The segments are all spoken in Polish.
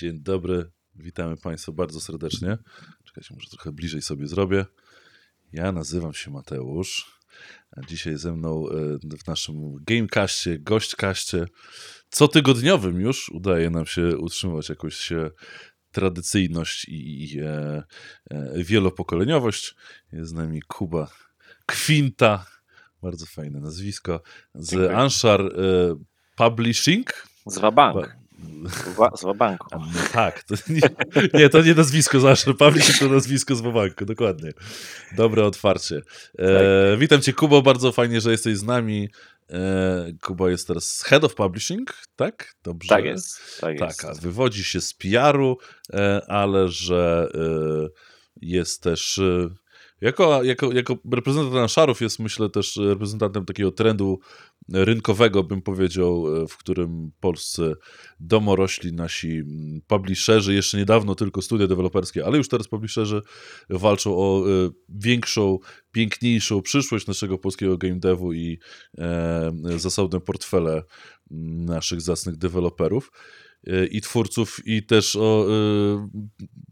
Dzień dobry, witamy Państwa bardzo serdecznie. Czekajcie, może trochę bliżej sobie zrobię. Ja nazywam się Mateusz, a dzisiaj ze mną e, w naszym Gamecastie, gośćkaście, cotygodniowym już udaje nam się utrzymywać jakąś tradycyjność i, i e, e, wielopokoleniowość. Jest z nami Kuba Kwinta, bardzo fajne nazwisko, z Dziękuję. Anshar e, Publishing. Z Wabank. Z Wabanku. No tak, to nie, nie, to nie nazwisko z Anshar Publishing, to nazwisko z Wobanku, dokładnie. Dobre otwarcie. E, witam Cię Kubo, bardzo fajnie, że jesteś z nami. E, Kuba jest teraz Head of Publishing, tak? Dobrze. Tak jest. Tak, Tak, jest. wywodzi się z PR-u, e, ale że e, jest też. Jako, jako, jako reprezentant Anszarów jest, myślę, też reprezentantem takiego trendu rynkowego, bym powiedział, e, w którym polscy domorośli, nasi mm, publisherzy, jeszcze niedawno tylko studia deweloperskie, ale już teraz publisherzy walczą o e, większą, piękniejszą przyszłość naszego polskiego game devu i e, zasobne portfele mm, naszych zacnych deweloperów i twórców, i też o e,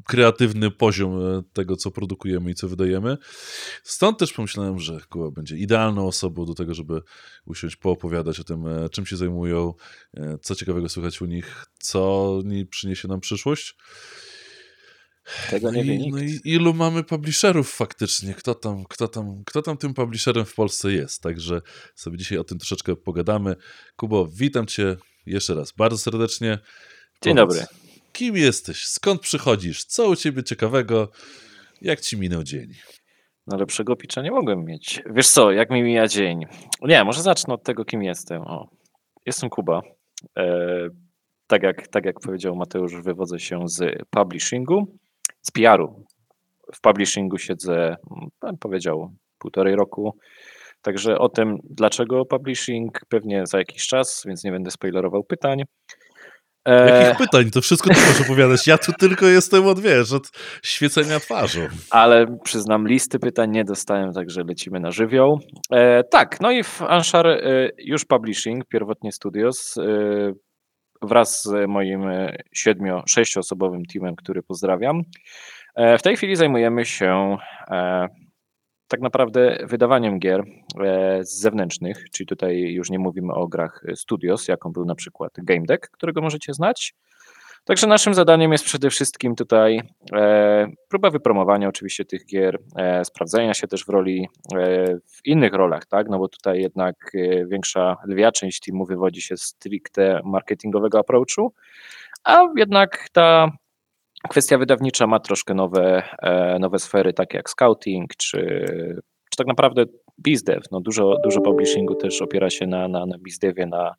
kreatywny poziom e, tego, co produkujemy i co wydajemy. Stąd też pomyślałem, że Kuba będzie idealną osobą do tego, żeby usiąść, poopowiadać o tym, e, czym się zajmują, e, co ciekawego słychać u nich, co przyniesie nam przyszłość. Tego nie wie I, nikt. no i ilu mamy publisherów faktycznie? Kto tam, kto, tam, kto tam tym publisherem w Polsce jest? Także sobie dzisiaj o tym troszeczkę pogadamy. Kubo, witam Cię jeszcze raz bardzo serdecznie. Dzień Powiedz, dobry. Kim jesteś? Skąd przychodzisz? Co u Ciebie ciekawego? Jak Ci minął dzień? No lepszego picza nie mogłem mieć. Wiesz co, jak mi mija dzień? Nie, może zacznę od tego, kim jestem. O, jestem Kuba. E, tak, jak, tak jak powiedział Mateusz, wywodzę się z publishingu, z PR-u. W publishingu siedzę, bym powiedział, półtorej roku. Także o tym, dlaczego publishing, pewnie za jakiś czas, więc nie będę spoilerował pytań. E, Jakich pytań? To wszystko Ty możesz opowiadać. Ja tu tylko jestem od, wiesz, od świecenia twarzą. ale przyznam, listy pytań nie dostałem, także lecimy na żywioł. E, tak, no i w Anshar e, już publishing, pierwotnie studios, e, wraz z moim e, siedmiu, sześcioosobowym teamem, który pozdrawiam. E, w tej chwili zajmujemy się tak naprawdę wydawaniem gier e, zewnętrznych, czyli tutaj już nie mówimy o grach studios, jaką był na przykład Game Deck, którego możecie znać. Także naszym zadaniem jest przede wszystkim tutaj e, próba wypromowania oczywiście tych gier, e, sprawdzenia się też w roli, w innych rolach, tak? No bo tutaj jednak większa, lwia część teamu wywodzi się stricte marketingowego approachu, a jednak ta kwestia wydawnicza ma troszkę nowe, e, nowe sfery, takie jak scouting, czy, czy tak naprawdę bizdev. No dużo, dużo publishingu też opiera się na, na, na bizdevie, na,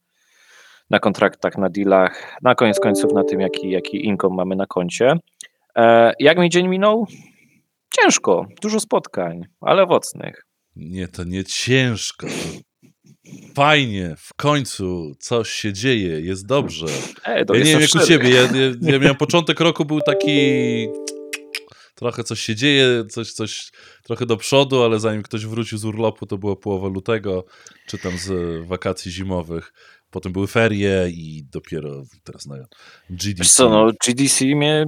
na kontraktach, na dealach, na koniec końców na tym, jaki, jaki income mamy na koncie. E, jak mi dzień minął? Ciężko, dużo spotkań, ale owocnych. Nie, to nie ciężko. Fajnie, w końcu coś się dzieje, jest dobrze. E, to Ja nie wiem jak u szczery. ciebie, ja, ja, ja miałem początek roku był taki trochę coś się dzieje, coś, coś trochę do przodu, ale zanim ktoś wrócił z urlopu, to była połowa lutego, czy tam z wakacji zimowych. Potem były ferie i dopiero teraz na GDC. Wiesz co, no GDC mnie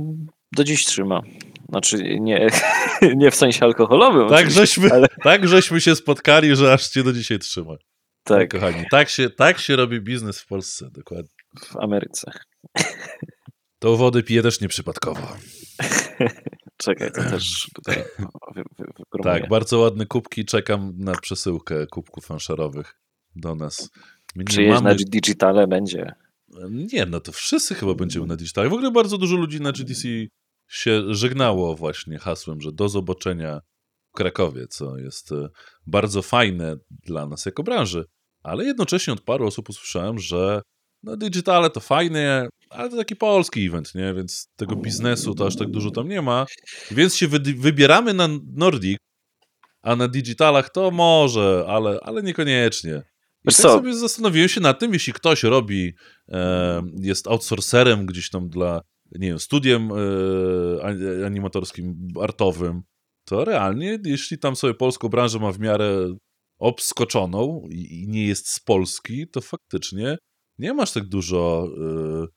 do dziś trzyma. Znaczy nie, nie w sensie alkoholowym. tak, żeśmy, ale tak żeśmy się spotkali, że aż cię do dzisiaj trzyma. Tak, kochani, tak się, tak się robi biznes w Polsce, dokładnie. w Ameryce. To wody piję też nieprzypadkowo. Czekaj, to też tutaj wypromuję. Tak, bardzo ładne kubki. Czekam na przesyłkę kubków fanszarowych do nas. My nie Przyjeźdź mamy... na digitale będzie. Nie, no to wszyscy chyba będziemy na digitale. W ogóle bardzo dużo ludzi na GDC się żegnało właśnie hasłem, że do zobaczenia Krakowie, co jest e, bardzo fajne dla nas jako branży. Ale jednocześnie od paru osób usłyszałem, że no digitale to fajnie, ale to taki polski event, nie? Więc tego biznesu to aż tak dużo tam nie ma. Więc się wy- wybieramy na Nordic, a na digitalach to może, ale, ale niekoniecznie. I Wiesz tak co? sobie zastanowiłem się nad tym, jeśli ktoś robi, e, jest outsourcerem gdzieś tam dla, nie wiem, studiem e, ani- animatorskim, artowym, to realnie, jeśli tam sobie polską branżę ma w miarę obskoczoną i, nie jest z Polski, to faktycznie nie masz tak dużo e,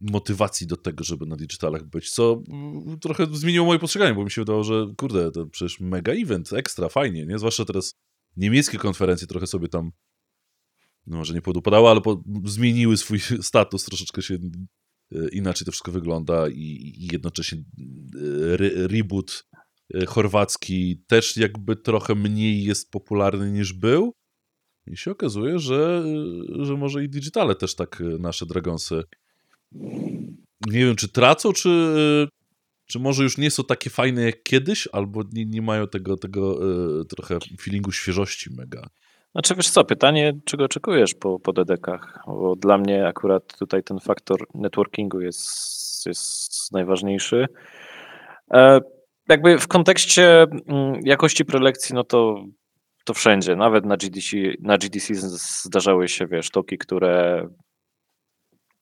motywacji do tego, żeby na digitalach być, co mm, trochę zmieniło moje postrzeganie, bo mi się wydawało, że kurde, to przecież mega event, ekstra, fajnie, nie? Zwłaszcza teraz niemieckie konferencje trochę sobie tam no może nie podupadały, ale po, zmieniły swój status, troszeczkę się e, inaczej to wszystko wygląda i, i jednocześnie e, re, reboot chorwacki też jakby trochę mniej jest popularny niż był. I się okazuje, że, że może i digitale też tak nasze Dragonsy nie wiem, czy tracą, czy, czy może już nie są takie fajne jak kiedyś, albo nie, nie mają tego, tego trochę feelingu świeżości mega. Znaczy wiesz co, pytanie, czego oczekujesz po, po DDK-ach? Bo dla mnie akurat tutaj ten faktor networkingu jest, jest najważniejszy. E, jakby w kontekście mm, jakości prelekcji, no to, to wszędzie, nawet na GDC, na GDC zdarzały się, wiesz, toki, które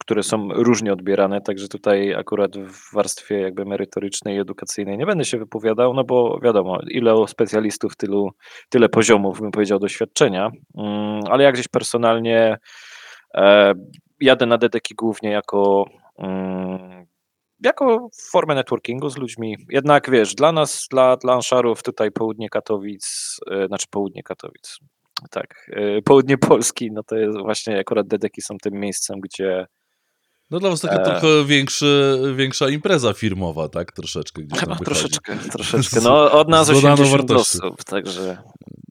które są różnie odbierane, także tutaj akurat w warstwie jakby merytorycznej i edukacyjnej nie będę się wypowiadał, no bo wiadomo, ile specjalistów, tylu, tyle poziomów, bym powiedział, doświadczenia, mm, ale jak gdzieś personalnie e, jadę na dedeki głównie jako mm, jako formę networkingu z ludźmi. Jednak wiesz, dla nas, dla, dla Anszarów tutaj południe Katowic, e, znaczy południe Katowic, tak, e, południe Polski, no to jest właśnie akurat dedeki są tym miejscem, gdzie no dla was taka e... trochę większy, większa impreza firmowa, tak? Troszeczkę gdzieś tam Troszeczkę, troszeczkę. No od nas 80 osób, także...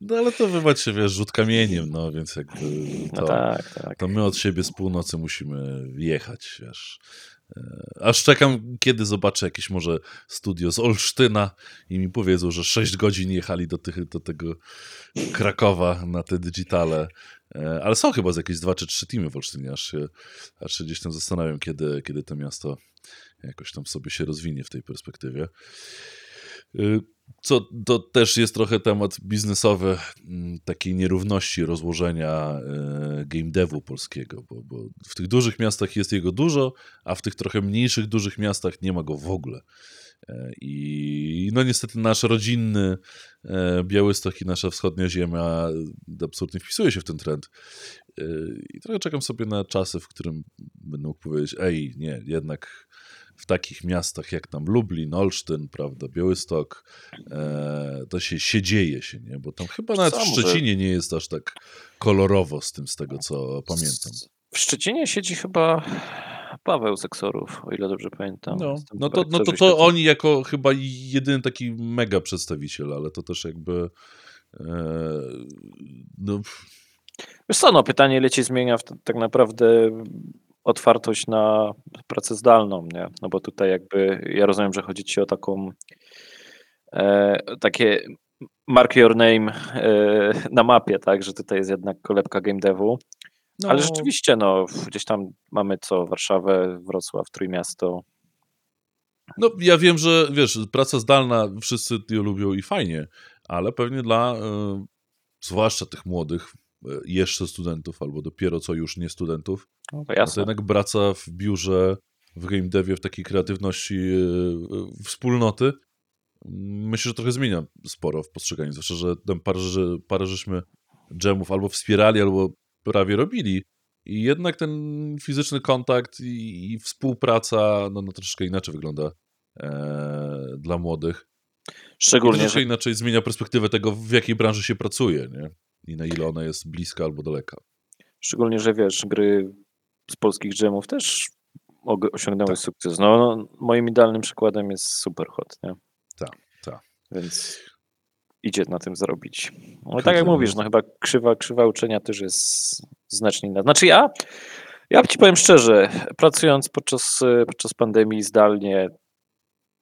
No ale to wy macie, wiesz, rzut kamieniem, no więc jakby no to, no tak, tak. to my od siebie z północy musimy jechać, wiesz. E, aż czekam, kiedy zobaczę jakieś może studio z Olsztyna i mi powiedzą, że 6 godzin jechali do, tych, do tego Krakowa na te digitale. E, ale są chyba z jakieś dwa czy trzy teamy w Olsztynie, aż się, aż się gdzieś tam zastanawiam, kiedy, kiedy to miasto jakoś tam sobie się rozwinie w tej perspektywie. Co to też jest trochę temat biznesowy, mm, takiej nierówności rozłożenia e, game devu polskiego, bo, bo, w tych dużych miastach jest jego dużo, a w tych trochę mniejszych, dużych miastach nie ma go w ogóle. E, I no niestety nasz rodzinny e, Białystok i nasza wschodnia ziemia absolutnie wpisuje się w ten trend. I trochę czekam sobie na czasy, w którym będę mógł powiedzieć, ej, nie, jednak w takich miastach jak tam Lublin, Olsztyn, prawda, Białystok, e, to się, się dzieje się, nie? Bo tam chyba nawet w Szczecinie nie jest aż tak kolorowo z tym, z tego co pamiętam. W Szczecinie siedzi chyba Paweł Seksorów, o ile dobrze pamiętam. No, no to, no to, to oni jako chyba jedyny taki mega przedstawiciel, ale to też jakby e, no... Wiesz co, no pytanie ile ci zmienia w, tak naprawdę otwartość na pracę zdalną, nie? No bo tutaj jakby ja rozumiem, że chodzi ci o taką e, takie mark your name e, na mapie, tak, że tutaj jest jednak kolebka game devu. No. Ale rzeczywiście, no, gdzieś tam mamy co, Warszawę, Wrocław, Trójmiasto. No, ja wiem, że wiesz, praca zdalna, wszyscy ją lubią i fajnie, ale pewnie dla, y, zwłaszcza tych młodych, jeszcze studentów, albo dopiero co już nie studentów. No to, jasne. to jednak praca w biurze, w game devie, w takiej kreatywności e, wspólnoty, myślę, że trochę zmienia sporo w postrzeganiu. Zwłaszcza, że tam parę, że parę żeśmy dżemów albo wspierali, albo prawie robili. I jednak ten fizyczny kontakt i, i współpraca no, no troszeczkę inaczej wygląda e, dla młodych. Szczególnie. I troszeczkę że... inaczej zmienia perspektywę tego, w jakiej branży się pracuje. Nie? I na ile ona jest bliska albo daleka. Szczególnie, że wiesz, gry z polskich dżemów też osiągnęły tak. sukces. No, no, moim idealnym przykładem jest Superhot, nie? Tak, tak. Więc idzie na tym zarobić. No tak jak mówisz, no chyba krzywa, krzywa uczenia też jest znacznie inna. Znaczy ja, ja ci powiem szczerze, pracując podczas, podczas pandemii zdalnie,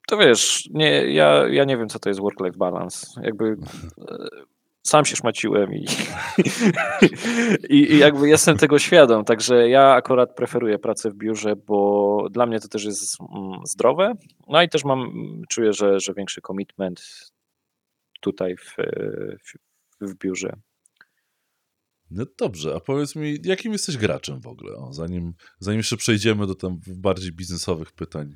to wiesz, nie, ja, ja nie wiem, co to jest work-life balance. Jakby sam się szmaciłem i, i, i, jakby jestem tego świadom. Także ja akurat preferuję pracę w biurze, bo dla mnie to też jest mm, zdrowe. No i też mam, czuję, że, że większy commitment tutaj w, w, w biurze. No dobrze, a powiedz mi, jakim jesteś graczem w ogóle? O, zanim, zanim jeszcze przejdziemy do tam bardziej biznesowych pytań.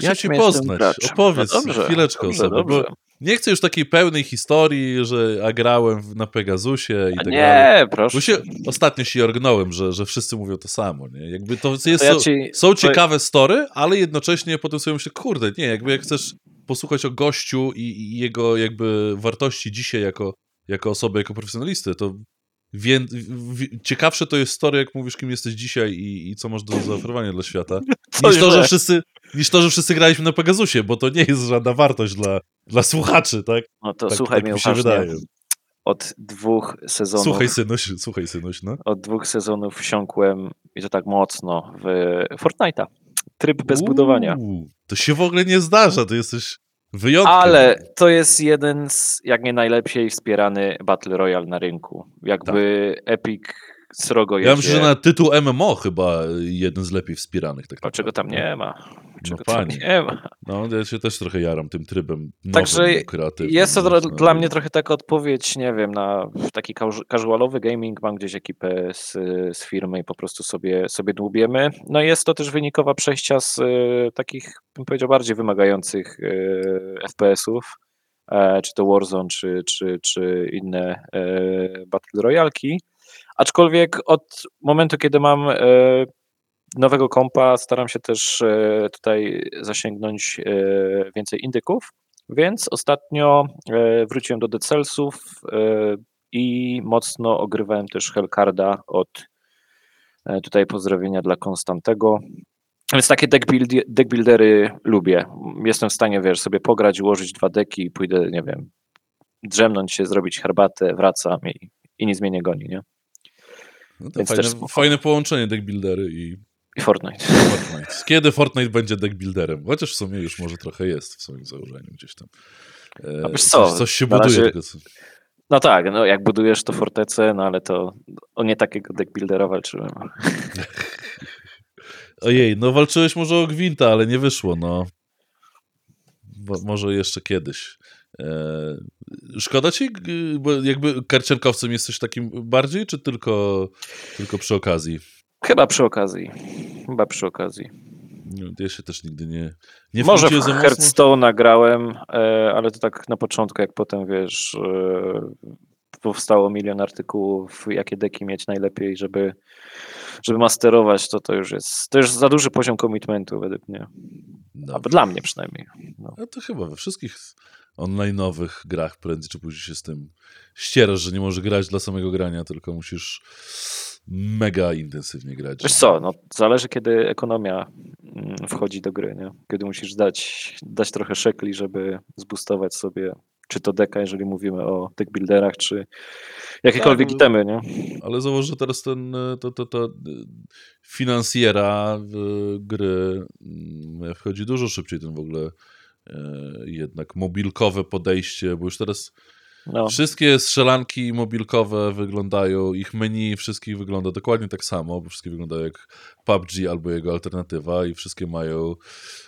Ja chcę poznać. grać? Opowiedz No dobrze, chwileczkę dobrze, o sobie, dobrze. bo nie chcę już takiej pełnej historii, że a grałem na Pegasusie i A tak dalej. nie, proszę. Bo się, ostatnio się orgnąłem, że, że wszyscy mówią to samo, nie? Jakby to jest, To ja są, ci- są to- ciekawe story, ale jednocześnie potem sobie myślę, kurde, nie, jakby jak chcesz posłuchać o gościu i, i jego jakby wartości dzisiaj jako, jako osoby, jako profesjonalisty, to wie, w, ciekawsze to jest story, jak mówisz, kim jesteś dzisiaj i, i co masz do zaoferowania dla świata, niż to, że wszyscy, niż to, że wszyscy graliśmy na Pegasusie, bo to nie jest żadna wartość dla, dla słuchaczy, tak? No to tak, słuchaj tak mnie mi się wydaje. Od dwóch sezonów, Słuchaj synuś, słuchaj synuś, no. od dwóch sezonów wsiąkłem i to tak mocno w Fortnite'a. Tryb bez budowania. Uuu, To się w ogóle nie zdarza, to jesteś wyjątkiem. Ale to jest jeden z, jak nie najlepiej wspierany Battle Royale na rynku. Jakby Epic srogo jedzie. Ja myślę, że na tytuł MMO chyba jeden z lepiej wspieranych. Tak O czego naprawdę. tam nie ma. Czego No tam fajnie. nie ma. No, ja się też trochę jaram tym trybem nowym, Także. Jest to no, dla, mnie trochę taka odpowiedź, nie wiem, na taki casual- casualowy gaming. Mam gdzieś ekipę z, z firmy i po prostu sobie, sobie dłubiemy. No jest to też wynikowa przejścia z e, takich, bym powiedział, bardziej wymagających e, FPS-ów, e, czy to Warzone, czy, czy, czy inne Battle Royalki. Aczkolwiek od momentu, kiedy mam e, nowego kompa, staram się też e, tutaj zasięgnąć e, więcej indyków, więc ostatnio wróciłem do e, i mocno ogrywałem też Hellcarda od tutaj pozdrowienia dla Konstantego. Więc takie deck, deck lubię. Jestem w stanie, wiesz, sobie pograć, ułożyć dwa deki i pójdę, nie wiem, drzemnąć się, zrobić herbatę, wracam i, i nic mnie nie goni, nie? No to fajne, fajne połączenie deckbuildery i I Fortnite. Fortnite. Kiedy Fortnite będzie deckbuilderem? Chociaż w sumie już może trochę jest w swoim założeniu gdzieś tam. E, A wiesz coś, co, coś się na buduje. razie- Tylko co... No tak, no jak budujesz to fortecę, no ale to o nie takiego deckbuildera walczyłem. Ojej, no walczyłeś może o Gwinta, ale nie wyszło, no. Bo, może jeszcze kiedyś. E, szkoda ci, bo jakby karciankowcem jesteś takim bardziej, czy tylko, tylko przy okazji? Chyba przy okazji. Chyba przy okazji. Ja się też nigdy nie nie Może w. Hearthstone nagrałem, e, ale to tak na początku, jak potem wiesz, e, powstało milion artykułów, jakie deki mieć najlepiej, żeby, żeby masterować, to to już jest, to już za duży poziom commitmentu według mnie. No, dla mnie przynajmniej. No. a to chyba we wszystkich online'owych grach prędzej czy później się z tym ścierasz, że nie możesz grać dla samego grania, tylko musisz mega intensywnie grać. Wiesz co, no, zależy kiedy ekonomia mm, wchodzi do gry, nie? kiedy musisz dać, dać trochę szekli, żeby zboostować sobie czy to deka, jeżeli mówimy o deck builderach, czy jakiekolwiek Tak, itemy, nie? Ale zauważ, że teraz ten, e, to, to, to e, finansjera w gry mm, wchodzi dużo szybciej ten w ogóle e, jednak mobilkowe podejście, bo już teraz No, wszystkie strzelanki mobilkowe wyglądają, ich menu wszystkich wygląda dokładnie tak samo, bo wszystkie wyglądają jak PUBG albo jego alternatywa i wszystkie mają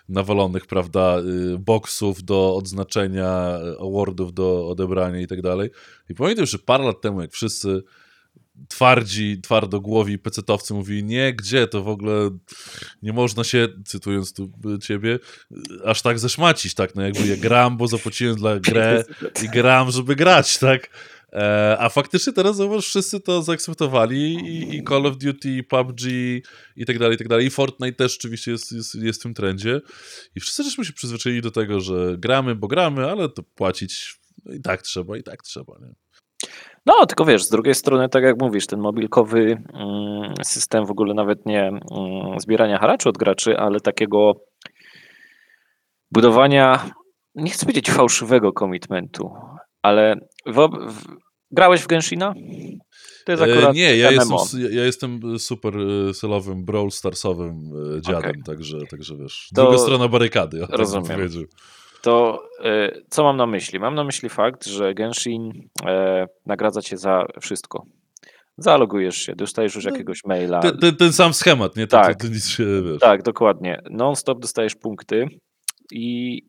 nawalonych, prawda, y, boksów do odznaczenia, y, awardów do odebrania i tak dalej. I pamiętam, że parę lat temu, jak wszyscy twardzi, twardogłowi pecetowcy mówili, nie, gdzie, to w ogóle nie można się, cytując tu y, ciebie, y, aż tak zeszmacić, tak, no jakby ja gram, bo zapłaciłem dla grę i gram, żeby grać, tak? E, a faktycznie teraz zauważ, wszyscy to zaakceptowali i, i Call of Duty, i PUBG i tak dalej, i tak dalej. I Fortnite też oczywiście jest, jest, jest w tym trendzie. I wszyscy żeśmy się przyzwyczaili do tego, że gramy, bo gramy, ale to płacić i tak trzeba, i tak trzeba. Nie? No, tylko wiesz, z drugiej strony, tak jak mówisz, ten mobilkowy mm, system w ogóle nawet nie mm, zbierania haraczu od graczy, ale takiego budowania, nie chcę powiedzieć fałszywego commitmentu, ale wob- w, grałeś w Genshina? To jest E, akurat nie, ja jestem, ja ja jestem super e, selowym, Brawl Starsowym e, dziadem, Okej. także, także wiesz, To- druga strona barykady. bym Rozumiem. To e, co mam na myśli? Mam na myśli fakt, że Genshin e, nagradza cię za wszystko. Zalogujesz się, dostajesz już No, jakiegoś maila. Ten, ten, ten sam schemat, nie? Tak. to, to nic się, wiesz. Tak, dokładnie. Non-stop dostajesz punkty i,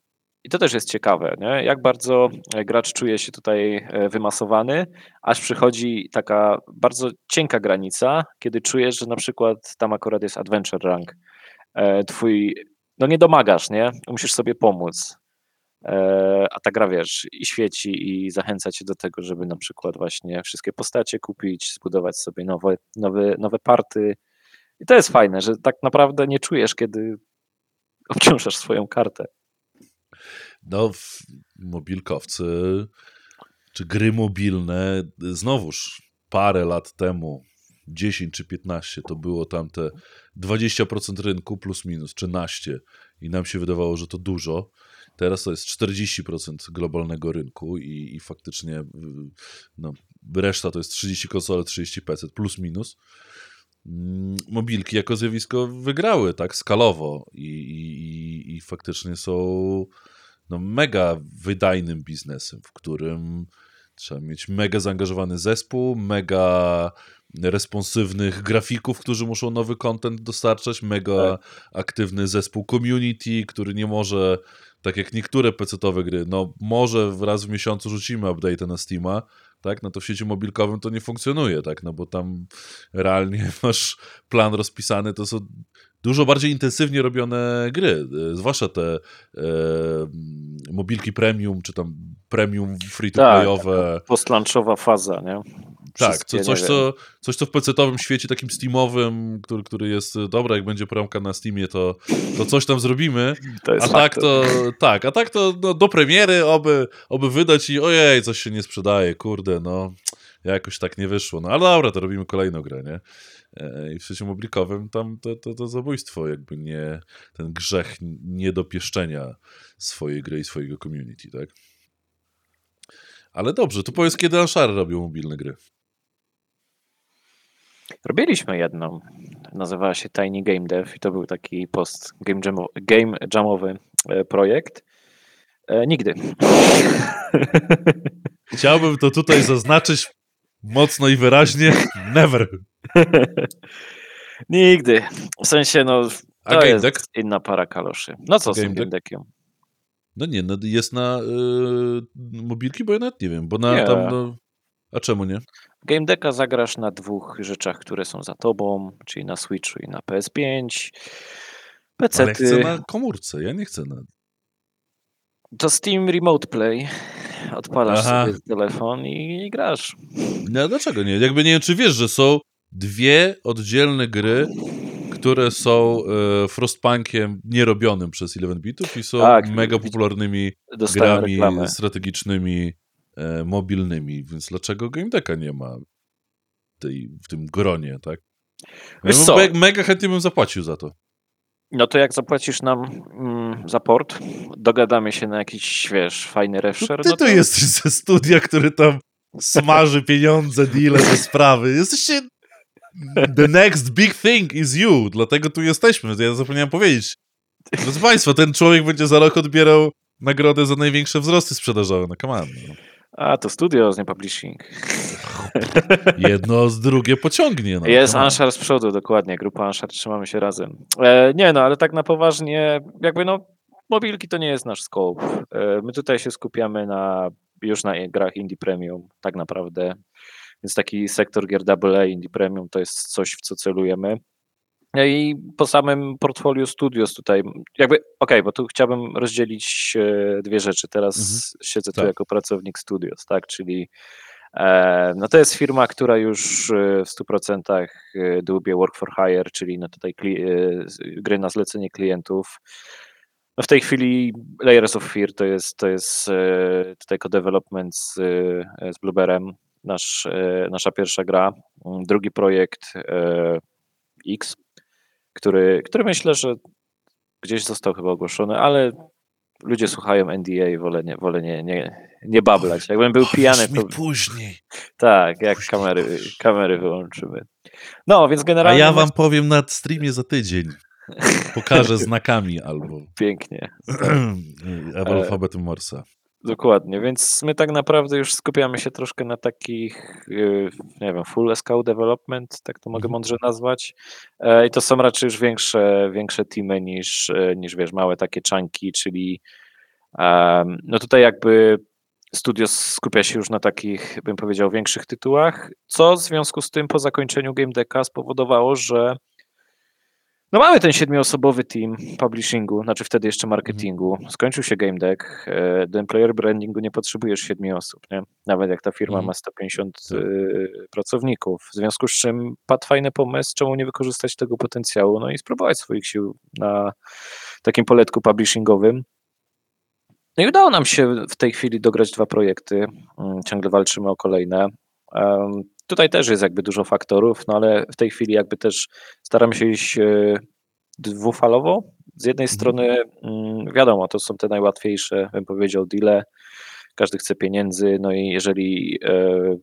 i to też jest ciekawe, nie? jak bardzo e, gracz czuje się tutaj wymasowany, aż przychodzi taka bardzo cienka granica, kiedy czujesz, że na przykład tam akurat jest adventure rank. Twój no nie domagasz, nie? Musisz sobie pomóc. E, a ta gra, wiesz, i świeci i zachęca cię do tego, żeby na przykład właśnie wszystkie postacie kupić, zbudować sobie nowe, nowe, nowe party. I to jest fajne, że tak naprawdę nie czujesz, kiedy obciążasz swoją kartę. No, mobilkowcy czy gry mobilne, znowuż parę lat temu, 10 czy 15, to było tam te 20% rynku plus minus, 13 i nam się wydawało, że to dużo. Teraz to jest 40% globalnego rynku i, i faktycznie no, reszta to jest 30 konsole, 30 PC plus minus. Mm, mobilki jako zjawisko wygrały tak skalowo i, i, i faktycznie są no, mega wydajnym biznesem, w którym trzeba mieć mega zaangażowany zespół, mega responsywnych grafików, którzy muszą nowy content dostarczać, mega tak. aktywny zespół community, który nie może, tak jak niektóre pecetowe gry, no może raz w miesiącu rzucimy update na Steama, tak, no to w sieci mobilkowym to nie funkcjonuje, tak, no bo tam realnie masz plan rozpisany, to są dużo bardziej intensywnie robione gry, e, zwłaszcza te e, mobilki premium, czy tam premium free-to-playowe. Tak, postlaunchowa faza, nie? Tak, co, coś, co, coś, co w PC-owym świecie takim Steamowym, który, który jest, dobra, jak będzie promka na Steamie, to, to coś tam zrobimy. a tak to, tak, a tak to no, do premiery oby, oby wydać i ojej, coś się nie sprzedaje, kurde, no jakoś tak nie wyszło. No ale dobra, to robimy kolejną grę, nie? E, I w świecie mobilkowym tam to, to, to zabójstwo, jakby nie ten grzech niedopieszczenia swojej gry i swojego community, tak? Ale dobrze, to powiedz, kiedy Anshare robią mobilne gry. Robiliśmy jedną. Nazywała się Tiny Game Dev i to był taki post game, jamo, game jamowy e, projekt. E, nigdy. Chciałbym to tutaj zaznaczyć mocno i wyraźnie. Never. nigdy. W sensie, no, to A jest deck? inna para kaloszy. No co game z tym deckiem? No nie, no jest na yy, mobilki, bo ja nawet nie wiem, bo na nie. tam... No, a czemu nie? Game Decka zagrasz na dwóch rzeczach, które są za tobą, czyli na Switchu i na PS5. PC. Ale chcę na komórce, ja nie chcę na. To Steam Remote Play. Odpalasz Aha. sobie telefon i, i grasz. No dlaczego nie? Jakby nie wiem, czy wiesz, że są dwie oddzielne gry, które są e, Frostpunkiem nierobionym przez 11 bitów i są tak, mega popularnymi grami reklamę. strategicznymi mobilnymi, więc dlaczego Game Decka nie ma tej, w tym gronie, tak? Wiesz ja co? Mega chętnie bym zapłacił za to. No to jak zapłacisz nam mm, za port, dogadamy się na jakiś, wiesz, fajny refsher. No ty no to... tu jesteś ze studia, który tam smaży pieniądze, deale, te sprawy. Jesteście... The next big thing is you, dlatego tu jesteśmy. Ja zapomniałem powiedzieć. Proszę Państwa, ten człowiek będzie za rok odbierał nagrodę za największe wzrosty sprzedażowe na Command. No. A, to studio, nie publishing. Jedno z drugie pociągnie. No. Jest Anshar z przodu, dokładnie. Grupa Anshar, trzymamy się razem. E, nie no, ale tak na poważnie, jakby no, mobilki to nie jest nasz scope. E, my tutaj się skupiamy na już na grach Indie Premium, tak naprawdę. Więc taki sektor gier AA Indie Premium to jest coś, w co celujemy. No I po samym portfolio studios tutaj, jakby, okej, okay, bo tu chciałbym rozdzielić e, dwie rzeczy. Teraz mhm. siedzę tu tak. jako pracownik studios, tak, czyli e, no to jest firma, która już e, w 100% dłubie work for hire, czyli no tutaj gry na zlecenie klientów. No w tej chwili Layers of Fear to jest, to jest tutaj co-development z, z Blueberem, nasz, nasza pierwsza gra. Drugi projekt X, który, który myślę, że gdzieś został chyba ogłoszony, ale ludzie słuchają NDA i wolę nie, wolę nie, nie, nie bablać. Jakbym był pijany, to... później. Tak, jak później kamery, kamery wyłączymy. No, więc generalnie... A ja wam powiem na streamie za tydzień. Pokażę znakami albo... Pięknie. Alfabetem Morsa. Dokładnie, więc my tak naprawdę już skupiamy się troszkę na takich, y, nie wiem, full SKU development, tak to mogę mhm. mądrze nazwać. E, I to są raczej już większe, większe teamy niż, e, niż wiesz, małe takie czanki, czyli no tutaj jakby studio skupia się już na takich, bym powiedział, większych tytułach, co w związku z tym po zakończeniu Game Decka spowodowało, że No mamy ten siedmioosobowy team publishingu, znaczy wtedy jeszcze marketingu. Skończył się game deck. e, Do employer brandingu nie potrzebujesz siedmiu osób, nie? Nawet jak ta firma Mhm. ma 150 Tak. y, pracowników. W związku z czym padł fajny pomysł, czemu nie wykorzystać tego potencjału, no i spróbować swoich sił na takim poletku publishingowym. No i udało nam się w tej chwili dograć dwa projekty. Mm, Ciągle walczymy o kolejne. Tutaj też jest jakby dużo faktorów, no ale w tej chwili jakby też staramy się iść e, dwufalowo. Z jednej Mhm. strony mm, wiadomo, to są te najłatwiejsze, bym powiedział, deale. Każdy chce pieniędzy, no i jeżeli e,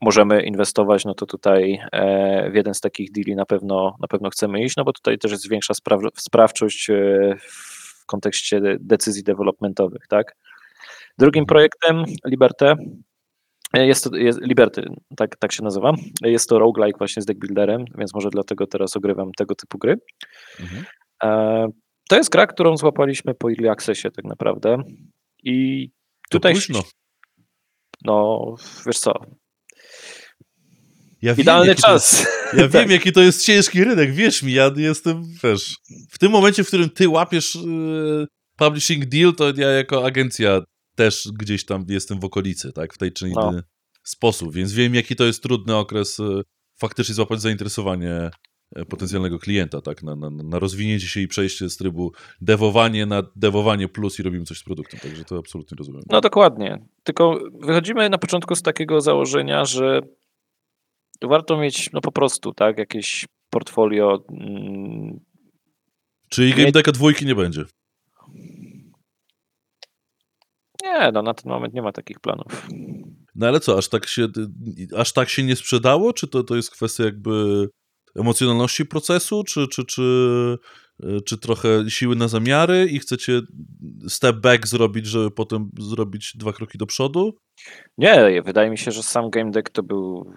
możemy inwestować, no to tutaj e, w jeden z takich deali na pewno, na pewno chcemy iść, no bo tutaj też jest większa spraw, sprawczość w kontekście de- decyzji developmentowych, tak? Drugim Mhm. projektem Liberté jest to, jest, Liberty, tak, tak się nazywa. Jest to roguelike właśnie z deckbuilderem, więc może dlatego teraz ogrywam tego typu gry. Mhm. E, To jest gra, którą złapaliśmy po Early Accessie tak naprawdę i tutaj, no wiesz co, Ja wiem, idealny to jest- czas. Ja Tak. wiem, jaki to jest ciężki rynek, wierz mi, ja jestem, wiesz, w tym momencie, w którym ty łapiesz yy, publishing deal, to ja jako agencja też gdzieś tam jestem w okolicy, tak, w tej czy No. inny sposób, więc wiem, jaki to jest trudny okres yy, faktycznie złapać zainteresowanie e, potencjalnego klienta, tak, na, na, na rozwinięcie się i przejście z trybu dewowanie na dewowanie plus i robimy coś z produktem, także to absolutnie rozumiem. No dokładnie. Tylko wychodzimy na początku z takiego założenia, że warto mieć no po prostu, tak, jakieś portfolio. mm, Czyli Game Decka dwójki nie będzie. Nie, no na ten moment nie ma takich planów. No ale co, aż tak się, aż tak się nie sprzedało? Czy to, to jest kwestia jakby emocjonalności procesu, czy, czy, czy, czy trochę siły na zamiary i chcecie step back zrobić, żeby potem zrobić dwa kroki do przodu? Nie, wydaje mi się, że sam game deck to był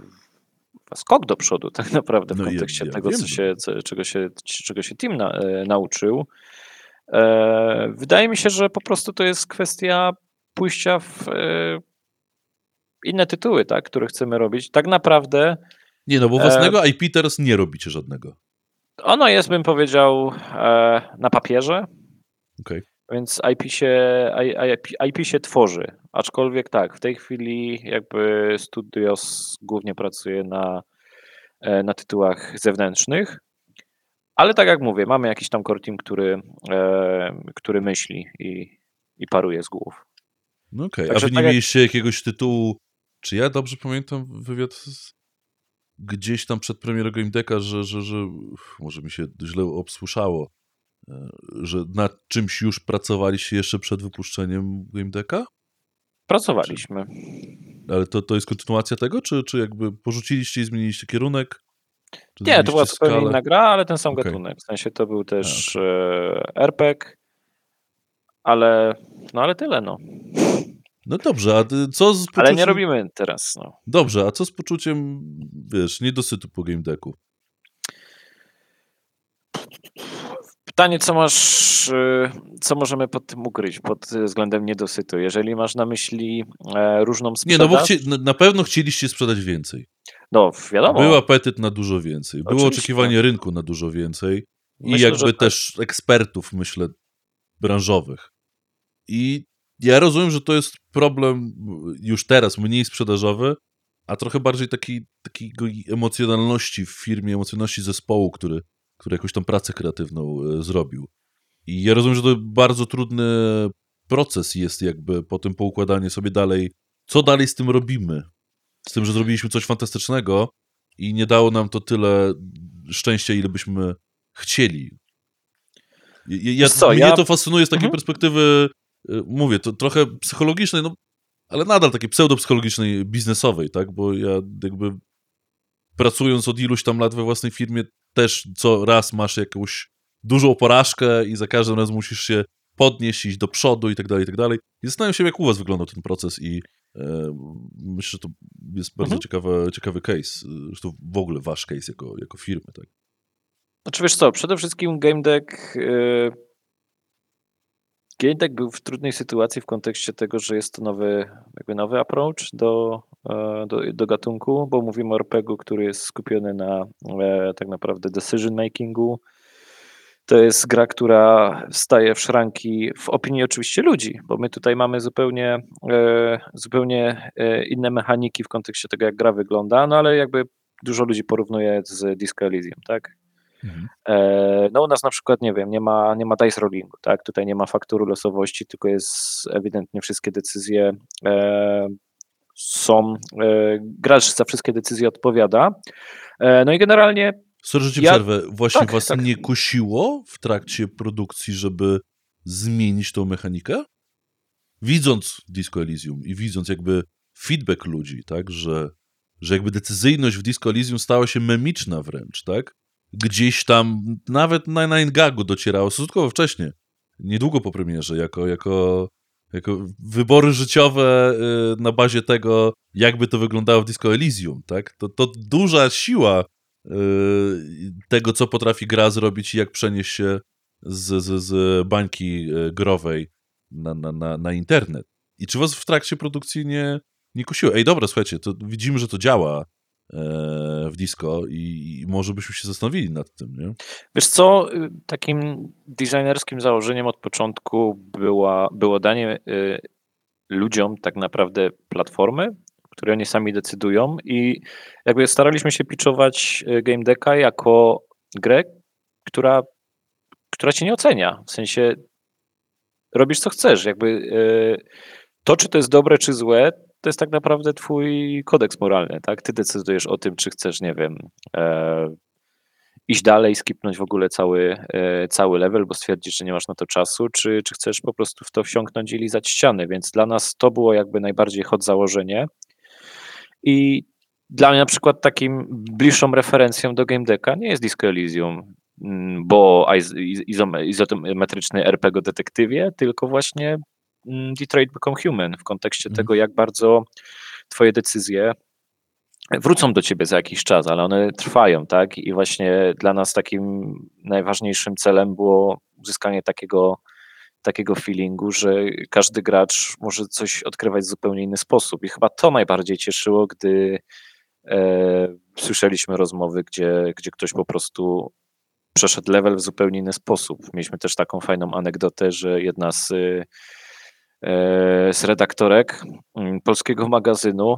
skok do przodu tak naprawdę w No ja- kontekście ja tego, wiem, co że- się, co, czego, się, czego się team na, e, nauczył. E, wydaje mi się, że po prostu to jest kwestia pójścia w e, inne tytuły, tak, które chcemy robić. Tak naprawdę Nie, no bo E- własnego IP teraz nie robicie żadnego. ono jest, bym powiedział, e, na papierze, Okej. Więc IP się, IP, IP się tworzy, aczkolwiek tak, w tej chwili jakby Studios głównie pracuje na, e, na tytułach zewnętrznych, ale tak jak mówię, mamy jakiś tam core team, który, e, który myśli i, i paruje z głów. No okej, Także a wy nie tak jak- mieliście jakiegoś tytułu, czy ja dobrze pamiętam wywiad z, gdzieś tam przed premierą Game Decka, że, że, że może mi się źle obsłyszało, e, że nad czymś już pracowaliście jeszcze przed wypuszczeniem Game Decka? Pracowaliśmy. Ale to, to jest kontynuacja tego, czy, czy jakby porzuciliście i zmieniliście kierunek? Nie, to była zupełnie inna gra, ale ten sam Okej. gatunek. W sensie to był też e, RPG, ale, no ale tyle, no. No dobrze, a co z poczuciem... Ale nie robimy teraz, no. Dobrze, a co z poczuciem, wiesz, niedosytu po Game Decku? Pytanie, co masz, y, co możemy pod tym ukryć, pod względem niedosytu? Jeżeli masz na myśli e, różną Nie, sprzedaż, no bo chci, na- pewno chcieliście sprzedać więcej. no wiadomo, Był apetyt na dużo więcej. Było Oczywiście. oczekiwanie rynku na dużo więcej. I Myślę, jakby tak. też ekspertów, myślę, branżowych. I ja rozumiem, że to jest problem już teraz mniej sprzedażowy, a trochę bardziej taki, takiego emocjonalności w firmie, emocjonalności zespołu, który, który jakąś tam pracę kreatywną e, zrobił. I ja rozumiem, że to bardzo trudny proces jest jakby po tym poukładanie sobie dalej, co dalej z tym robimy. Z tym, że zrobiliśmy coś fantastycznego i nie dało nam to tyle szczęścia, ile byśmy chcieli. Ja, co, mnie ja- to fascynuje z takiej Mhm. perspektywy, mówię, to trochę psychologicznej, no, ale nadal takiej pseudopsychologicznej, biznesowej, tak? Bo ja jakby pracując od iluś tam lat we własnej firmie, też co raz masz jakąś dużą porażkę i za każdym razem musisz się podnieść, iść do przodu i tak dalej, i tak dalej. I zastanawiam się, jak u was wyglądał ten proces i e, myślę, że to jest bardzo Mhm. ciekawy, ciekawy case. Zresztą w ogóle wasz case jako, jako firmy, tak? Znaczy wiesz co, przede wszystkim Game Deck y, Game Deck był w trudnej sytuacji w kontekście tego, że jest to nowy, jakby nowy approach do, e, do, do gatunku, bo mówimy o RPG-u, który jest skupiony na e, tak naprawdę decision makingu, to jest gra, która staje w szranki w opinii oczywiście ludzi, bo my tutaj mamy zupełnie, e, zupełnie inne mechaniki w kontekście tego, jak gra wygląda, no ale jakby dużo ludzi porównuje z Disco Elysium, tak? Mhm. E, no u nas na przykład, nie wiem, nie ma, nie ma dice rollingu, tak? Tutaj nie ma faktoru losowości, tylko jest ewidentnie wszystkie decyzje e, są, e, gracz za wszystkie decyzje odpowiada. No i generalnie Sorry, że ja... przerwę. Właśnie tak, was tak. nie kusiło w trakcie produkcji, żeby zmienić tą mechanikę? Widząc Disco Elysium i widząc jakby feedback ludzi, tak, że, że jakby decyzyjność w Disco Elysium stała się memiczna wręcz, tak? Gdzieś tam nawet na Nine Gagu docierało stosunkowo wcześnie, niedługo po premierze, jako, jako, jako wybory życiowe y, na bazie tego, jakby to wyglądało w Disco Elysium, tak? To, to duża siła Y, tego, co potrafi gra zrobić i jak przenieść się z, z, z bańki y, growej na, na, na, na internet. I czy was w trakcie produkcji nie, nie kusiło? Ej, dobra, słuchajcie, to widzimy, że to działa w disco i, i, może byśmy się zastanowili nad tym, nie? Wiesz co, y, takim designerskim założeniem od początku była, było danie y, ludziom tak naprawdę platformy, które oni sami decydują i jakby staraliśmy się pitchować e, Game Decka jako grę, która, która cię nie ocenia. W sensie robisz co chcesz. Jakby e, to, czy to jest dobre, czy złe, to jest tak naprawdę twój kodeks moralny, tak? Ty decydujesz o tym, czy chcesz, nie wiem, e, iść dalej, skipnąć w ogóle cały, cały level, bo stwierdzisz, że nie masz na to czasu, czy, czy chcesz po prostu w to wsiąknąć i lizać ściany, więc dla nas to było jakby najbardziej hot założenie. I dla mnie na przykład takim bliższą referencją do Game Decka nie jest Disco Elysium, mm, bo izometryczny RPG o detektywie, tylko właśnie Detroit Become Human w kontekście mm. tego, jak bardzo twoje decyzje wrócą do ciebie za jakiś czas, ale one trwają, tak? I właśnie dla nas takim najważniejszym celem było uzyskanie takiego takiego feelingu, że każdy gracz może coś odkrywać w zupełnie inny sposób. I chyba to najbardziej cieszyło, gdy e, słyszeliśmy rozmowy, gdzie, gdzie ktoś po prostu przeszedł level w zupełnie inny sposób. Mieliśmy też taką fajną anegdotę, że jedna z, z redaktorek mm, polskiego magazynu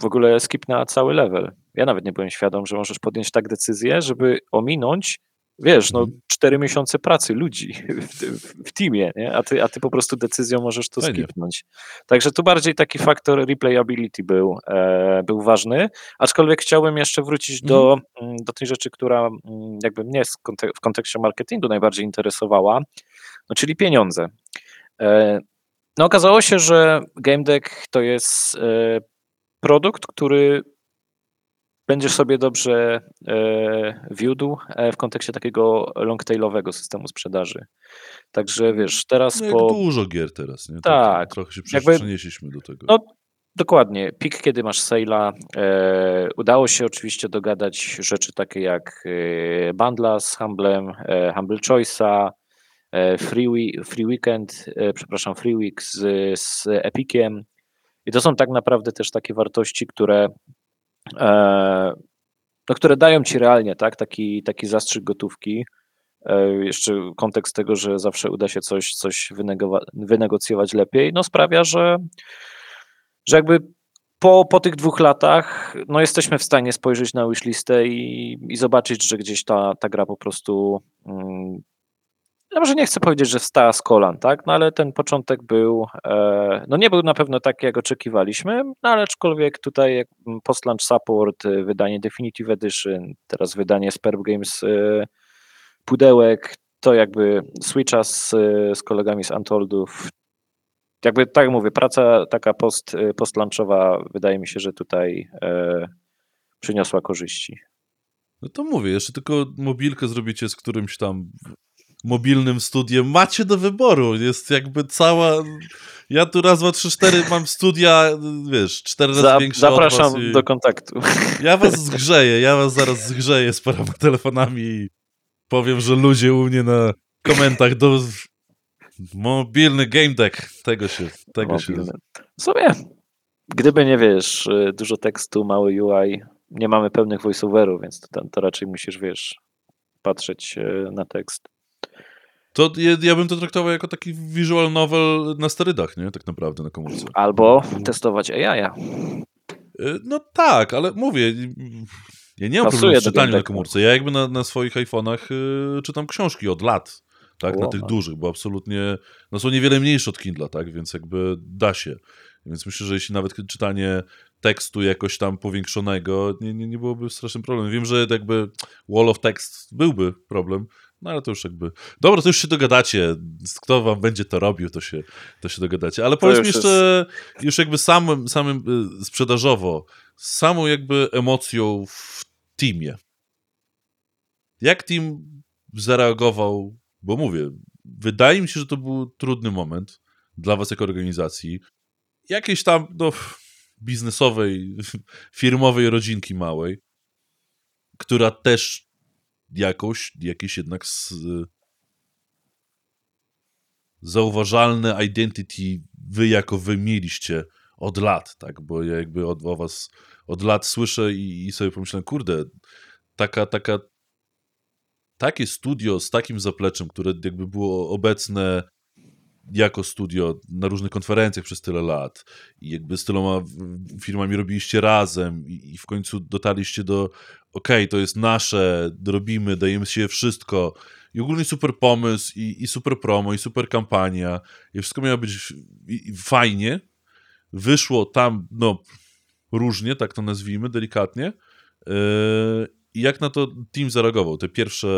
w ogóle skipnęła cały level. Ja nawet nie byłem świadom, że możesz podjąć tak decyzję, żeby ominąć wiesz, no mhm. cztery miesiące pracy ludzi w, w, w teamie, nie? A, ty, a ty po prostu decyzją możesz to Fajnie. skipnąć. Także tu bardziej taki faktor replayability był, e, był ważny, aczkolwiek chciałbym jeszcze wrócić do, mhm. mm, do tej rzeczy, która mm, jakby mnie w kontekście marketingu najbardziej interesowała, no czyli pieniądze. E, no okazało się, że Game Deck to jest e, produkt, który będziesz sobie dobrze e, wiódł e, w kontekście takiego longtailowego systemu sprzedaży. Także wiesz, teraz no po... dużo gier teraz, nie? Tak. tak trochę się jakby, przenieśliśmy do tego. No, dokładnie. Pik, kiedy masz sale'a. E, udało się oczywiście dogadać rzeczy takie jak e, Bundla z Humblem, e, Humble Choice'a, e, Free, free Weekend, e, przepraszam, Free Week z, z Epiciem. I to są tak naprawdę też takie wartości, które E, no, które dają ci realnie tak, taki, taki zastrzyk gotówki. Jeszcze kontekst tego, że zawsze uda się coś, coś wynegocjować lepiej, no sprawia, że, że jakby po, po tych dwóch latach no jesteśmy w stanie spojrzeć na wishlistę i, i zobaczyć, że gdzieś ta, ta gra po prostu mm, ja może nie chcę powiedzieć, że wstała z kolan, tak? No ale ten początek był, e, no nie był na pewno taki, jak oczekiwaliśmy, no ale aczkolwiek tutaj post-launch support, e, wydanie Definitive Edition, teraz wydanie Sperb Games e, pudełek, to jakby switcha z, z kolegami z Untoldów, jakby tak mówię, praca taka post, post-launchowa wydaje mi się, że tutaj e, przyniosła korzyści. No to mówię, jeszcze tylko mobilkę zrobicie z którymś tam mobilnym studiem macie do wyboru. Jest jakby cała... Ja tu raz, dwa, trzy, cztery mam studia, wiesz, cztery razy Za, większe Zapraszam i... do kontaktu. Ja was zgrzeję, ja was zaraz zgrzeję z paroma telefonami i powiem, że ludzie u mnie na komentach do... Mobilny game deck. Tego się... Tego Mobilny. się... W sumie, gdyby nie wiesz, dużo tekstu, mały UI, nie mamy pełnych voiceoverów, więc to, to raczej musisz, wiesz, patrzeć e, na tekst. To ja, ja bym to traktował jako taki visual novel na sterydach, nie? Tak naprawdę na komórce. Albo testować AI. Y, no tak, ale mówię, ja nie mam Pasuje problemu z czytaniem na komórce. Ja jakby na, na swoich iPhone'ach y, czytam książki od lat, tak, na Wow. tych dużych, bo absolutnie, no są niewiele mniejsze od Kindla, tak, więc jakby da się. Więc myślę, że jeśli nawet czytanie tekstu jakoś tam powiększonego, nie, nie, nie byłoby strasznym problemem. Wiem, że jakby wall of text byłby problem, no ale to już jakby... Dobra, to już się dogadacie. Kto wam będzie to robił, to się, to się dogadacie. Ale powiedz mi jeszcze, już jakby samym, samym y, sprzedażowo, samą jakby emocją w teamie. Jak team zareagował? Bo mówię, wydaje mi się, że to był trudny moment dla was jako organizacji. Jakiejś tam, no, biznesowej, firmowej rodzinki małej, która też jakoś, jakieś jednak z, zauważalne identity wy jako wy mieliście od lat, tak? Bo ja jakby od, o was od lat słyszę i, i sobie pomyślałem, kurde, taka, taka, takie studio z takim zapleczem, które jakby było obecne jako studio na różnych konferencjach przez tyle lat i jakby z tyloma firmami robiliście razem i, i w końcu dotarliście do okej, to jest nasze, robimy, dajemy się wszystko i ogólnie super pomysł i, i super promo i super kampania i wszystko miało być fajnie, wyszło tam, no różnie, tak to nazwijmy, delikatnie Yy, i jak na to team zareagował? Te pierwsze,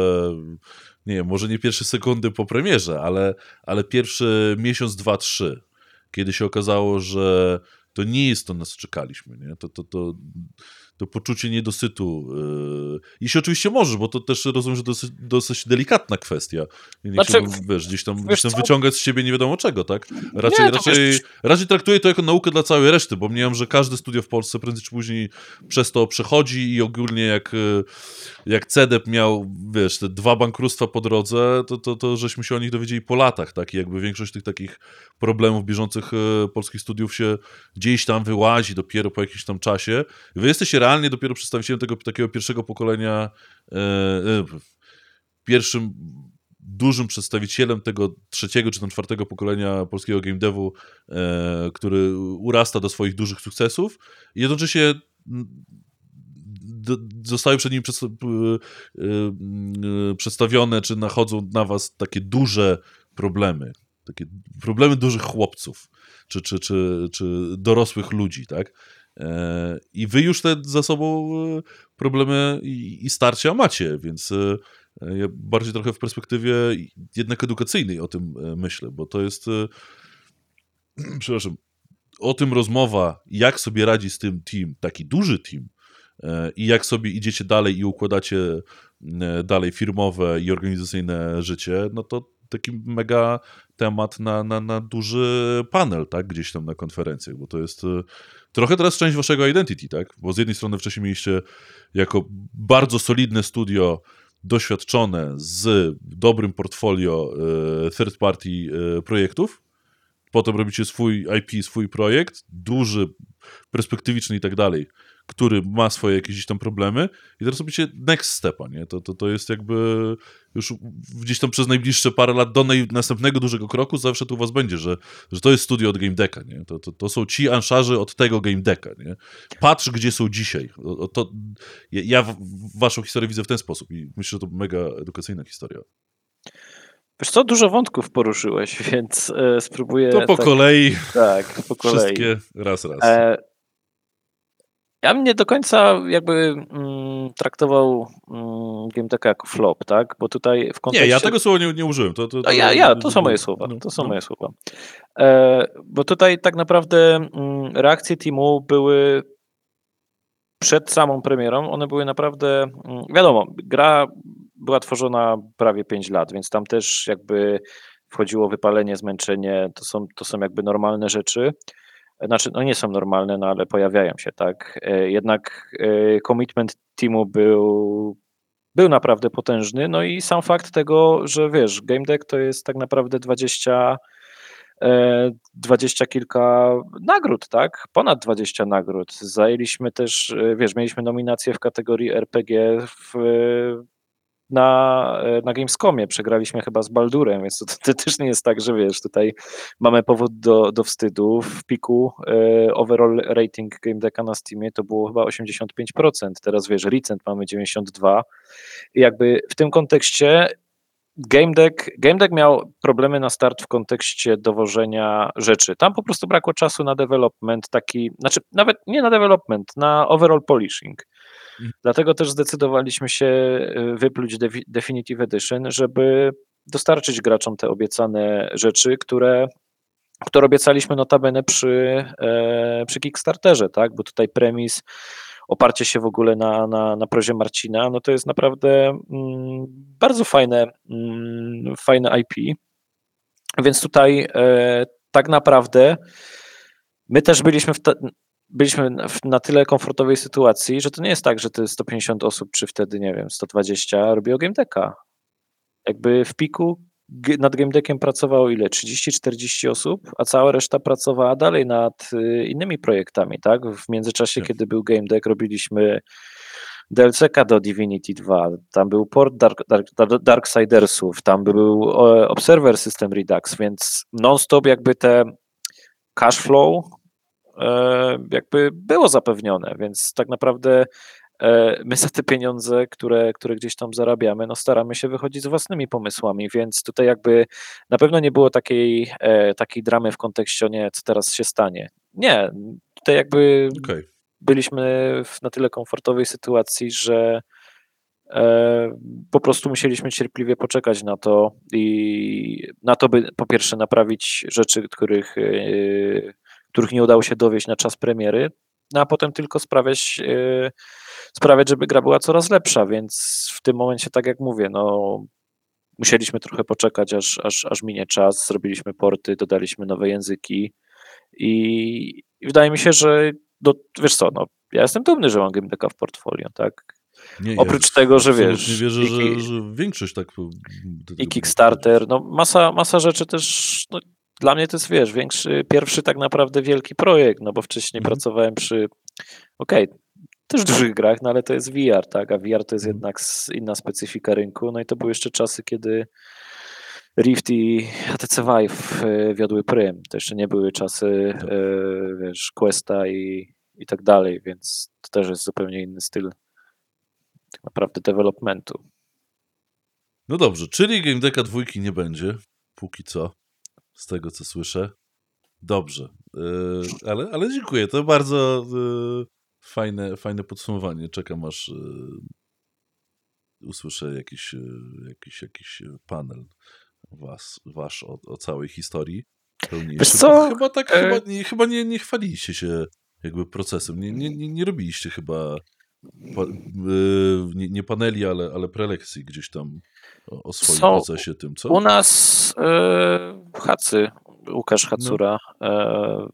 nie wiem, może nie pierwsze sekundy po premierze, ale, ale pierwszy miesiąc, dwa, trzy, kiedy się okazało, że to nie jest to, na co czekaliśmy, nie? To, to, to, to poczucie niedosytu. Yy. Jeśli oczywiście możesz, bo to też rozumiem, że to dosyć, dosyć delikatna kwestia. Nie Znaczy, chciałbym, wiesz, gdzieś tam, wiesz gdzieś tam co? wyciągać z siebie nie wiadomo czego, tak? Raczej, Nie, raczej, wiesz- raczej traktuję to jako naukę dla całej reszty, bo mniemam, że każde studio w Polsce prędzej czy później przez to przechodzi i ogólnie jak, y, jak CEDEP miał, wiesz, te dwa bankructwa po drodze, to, to, to żeśmy się o nich dowiedzieli po latach, tak? I jakby większość tych takich problemów bieżących y, polskich studiów się gdzieś tam wyłazi dopiero po jakimś tam czasie. Wy jesteście realnie dopiero przedstawicielem tego takiego pierwszego pokolenia, e, e, pierwszym dużym przedstawicielem tego trzeciego czy tam czwartego pokolenia polskiego game devu, e, który urasta do swoich dużych sukcesów i jednocześnie mm, zostały przed p- y, y, przedstawione, czy nachodzą na was takie duże problemy, takie problemy dużych chłopców, czy, czy, czy, czy dorosłych ludzi, tak? E, I wy już te za sobą e, problemy i, i starcia macie, więc e, ja bardziej trochę w perspektywie jednak edukacyjnej o tym myślę, bo to jest, przepraszam, o tym rozmowa, jak sobie radzi z tym team, taki duży team, i jak sobie idziecie dalej i układacie dalej firmowe i organizacyjne życie, no to taki mega temat na, na, na duży panel, tak, gdzieś tam na konferencjach, bo to jest trochę teraz część waszego identity, tak, bo z jednej strony wcześniej mieliście jako bardzo solidne studio doświadczone z dobrym portfolio e, third party e, projektów, potem robicie swój IP, swój projekt, duży, perspektywiczny i tak dalej, który ma swoje jakieś tam problemy i teraz robicie next stepa, nie? To, to, to jest jakby już gdzieś tam przez najbliższe parę lat do następnego dużego kroku zawsze tu u was będzie, że, że to jest studio od Game Decka, nie? To, to, to są ci anszarzy od tego Game Decka, nie? Patrz, gdzie są dzisiaj. O, to, ja- ja w- waszą historię widzę w ten sposób i myślę, że to mega edukacyjna historia. Wiesz co, dużo wątków poruszyłeś, więc e, spróbuję... To po tak, kolei, Tak, po kolei. wszystkie raz, raz. E, ja bym nie do końca jakby mm, traktował mm, GameTeka jako flop, tak? Bo tutaj w kontekście... Nie, ja tego słowa nie, nie użyłem. To, to, No to, ja, ja, to są moje słowa, no, to są no. moje słowa. E, bo tutaj tak naprawdę mm, reakcje teamu były przed samą premierą, one były naprawdę, mm, wiadomo, gra była tworzona prawie 5 lat, więc tam też jakby wchodziło wypalenie, zmęczenie, to są, to są jakby normalne rzeczy. Znaczy, no nie są normalne, no ale pojawiają się, tak. E, Jednak e, commitment teamu był, był naprawdę potężny, no i sam fakt tego, że wiesz, Game Deck to jest tak naprawdę 20, e, 20 kilka nagród, tak? Ponad 20 nagród. Zajęliśmy też, wiesz, mieliśmy nominację w kategorii RPG w, na, e, na Gamescomie, przegraliśmy chyba z Baldurem, więc to, to też nie jest tak, że wiesz, tutaj mamy powód do, do wstydu. W piku e, overall rating Game Decka na Steamie to było chyba 85%, teraz wiesz, recent mamy 92 i jakby w tym kontekście Game Deck, Game Deck miał problemy na start w kontekście dowożenia rzeczy. Tam po prostu brakło czasu na development, taki, znaczy nawet nie na development, na overall polishing. Mhm. Dlatego też zdecydowaliśmy się y, wypluć Definitive Edition, żeby dostarczyć graczom te obiecane rzeczy, które, które obiecaliśmy notabene przy, e, przy Kickstarterze, tak? Bo tutaj premis oparcie się w ogóle na, na, na prozie Marcina, no to jest naprawdę mm, bardzo fajne, mm, fajne IP. Więc tutaj e, tak naprawdę my też byliśmy w, te, byliśmy na tyle komfortowej sytuacji, że to nie jest tak, że to 150 osób, czy wtedy, nie wiem, 120 robiło Game Decka. Jakby w piku nad Game Deckiem pracowało ile? 30-40 osób, a cała reszta pracowała dalej nad y, innymi projektami, tak? W międzyczasie, tak. kiedy był Game Deck, robiliśmy DLC-ka do Divinity 2, tam był port Dark, Dark, Darksidersów, tam był Observer System Redux, więc non-stop jakby te cash flow jakby było zapewnione, więc tak naprawdę E, my za te pieniądze, które, które gdzieś tam zarabiamy, no staramy się wychodzić z własnymi pomysłami, więc tutaj jakby na pewno nie było takiej, e, takiej dramy w kontekście, nie, co teraz się stanie. Nie, tutaj jakby okay. byliśmy w na tyle komfortowej sytuacji, że e, po prostu musieliśmy cierpliwie poczekać na to i na to, by po pierwsze naprawić rzeczy, których, których nie udało się dowieść na czas premiery, no a potem tylko sprawiać sprawiać, żeby gra była coraz lepsza, więc w tym momencie, tak jak mówię, no musieliśmy trochę poczekać, aż, aż, aż minie czas, zrobiliśmy porty, dodaliśmy nowe języki i, i wydaje mi się, że do, wiesz co, no, ja jestem dumny, że mam Game Decka w portfolio, tak? Nie, Oprócz ja tego, że wiesz. Nie wierzę, i, że, że, większość tak. I Kickstarter, no masa, masa rzeczy też. No, dla mnie to jest, wiesz, większy, pierwszy tak naprawdę wielki projekt, no bo wcześniej mhm. pracowałem przy. Okej, okay, też dużych grach, no ale to jest VR, tak, a VR to jest mhm. jednak inna specyfika rynku, no i to były jeszcze czasy, kiedy Rift i HTC Vive e, wiodły prym, to jeszcze nie były czasy, tak. e, wiesz, Questa i, i tak dalej, więc to też jest zupełnie inny styl tak naprawdę developmentu. No dobrze, czyli Game Decka dwójki nie będzie, póki co, z tego co słyszę. Dobrze, yy, ale, ale dziękuję, to bardzo yy, fajne, fajne podsumowanie. Czekam aż y, usłyszę jakiś, jakiś, jakiś panel was, wasz o, o całej historii. Wiesz co? Chyba tak, e... chyba, nie, chyba nie, nie chwaliliście się jakby procesem. Nie, nie, nie, nie robiliście chyba pa, nie, nie, paneli, ale, ale prelekcji gdzieś tam o, o swoim co? procesie tym, co? U nas e, Hacy, Łukasz Hacura no. e,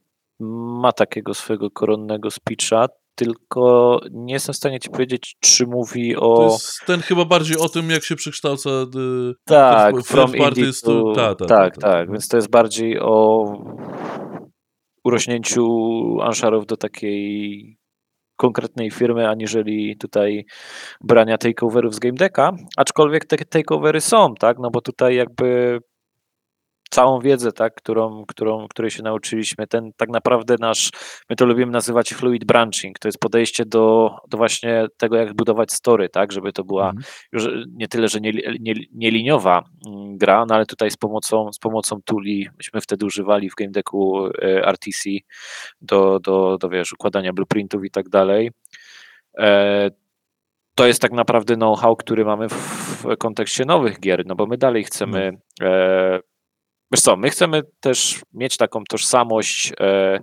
ma takiego swojego koronnego speecha tylko nie jestem w stanie ci powiedzieć, czy mówi o... To jest ten chyba bardziej o tym, jak się przekształca y, tak, from indie to... Ta, ta, tak, ta, tak, więc to jest bardziej o urośnięciu Ansharów do takiej konkretnej firmy, aniżeli tutaj brania takeoverów z Game Decka, aczkolwiek te takeovery są, tak, no bo tutaj jakby całą wiedzę, tak, którą, którą, której się nauczyliśmy, ten tak naprawdę nasz, my to lubimy nazywać fluid branching, to jest podejście do, do właśnie tego, jak budować story, tak, żeby to była mm. już nie tyle, że nieliniowa nie, nie mm, gra, no ale tutaj z pomocą, z pomocą tuli, myśmy wtedy używali w Game Decku e, RTC do, do, do wiesz, układania blueprintów i tak dalej. E, to jest tak naprawdę know-how, który mamy w kontekście nowych gier, no bo my dalej chcemy no. e, Wiesz co, my chcemy też mieć taką tożsamość, e,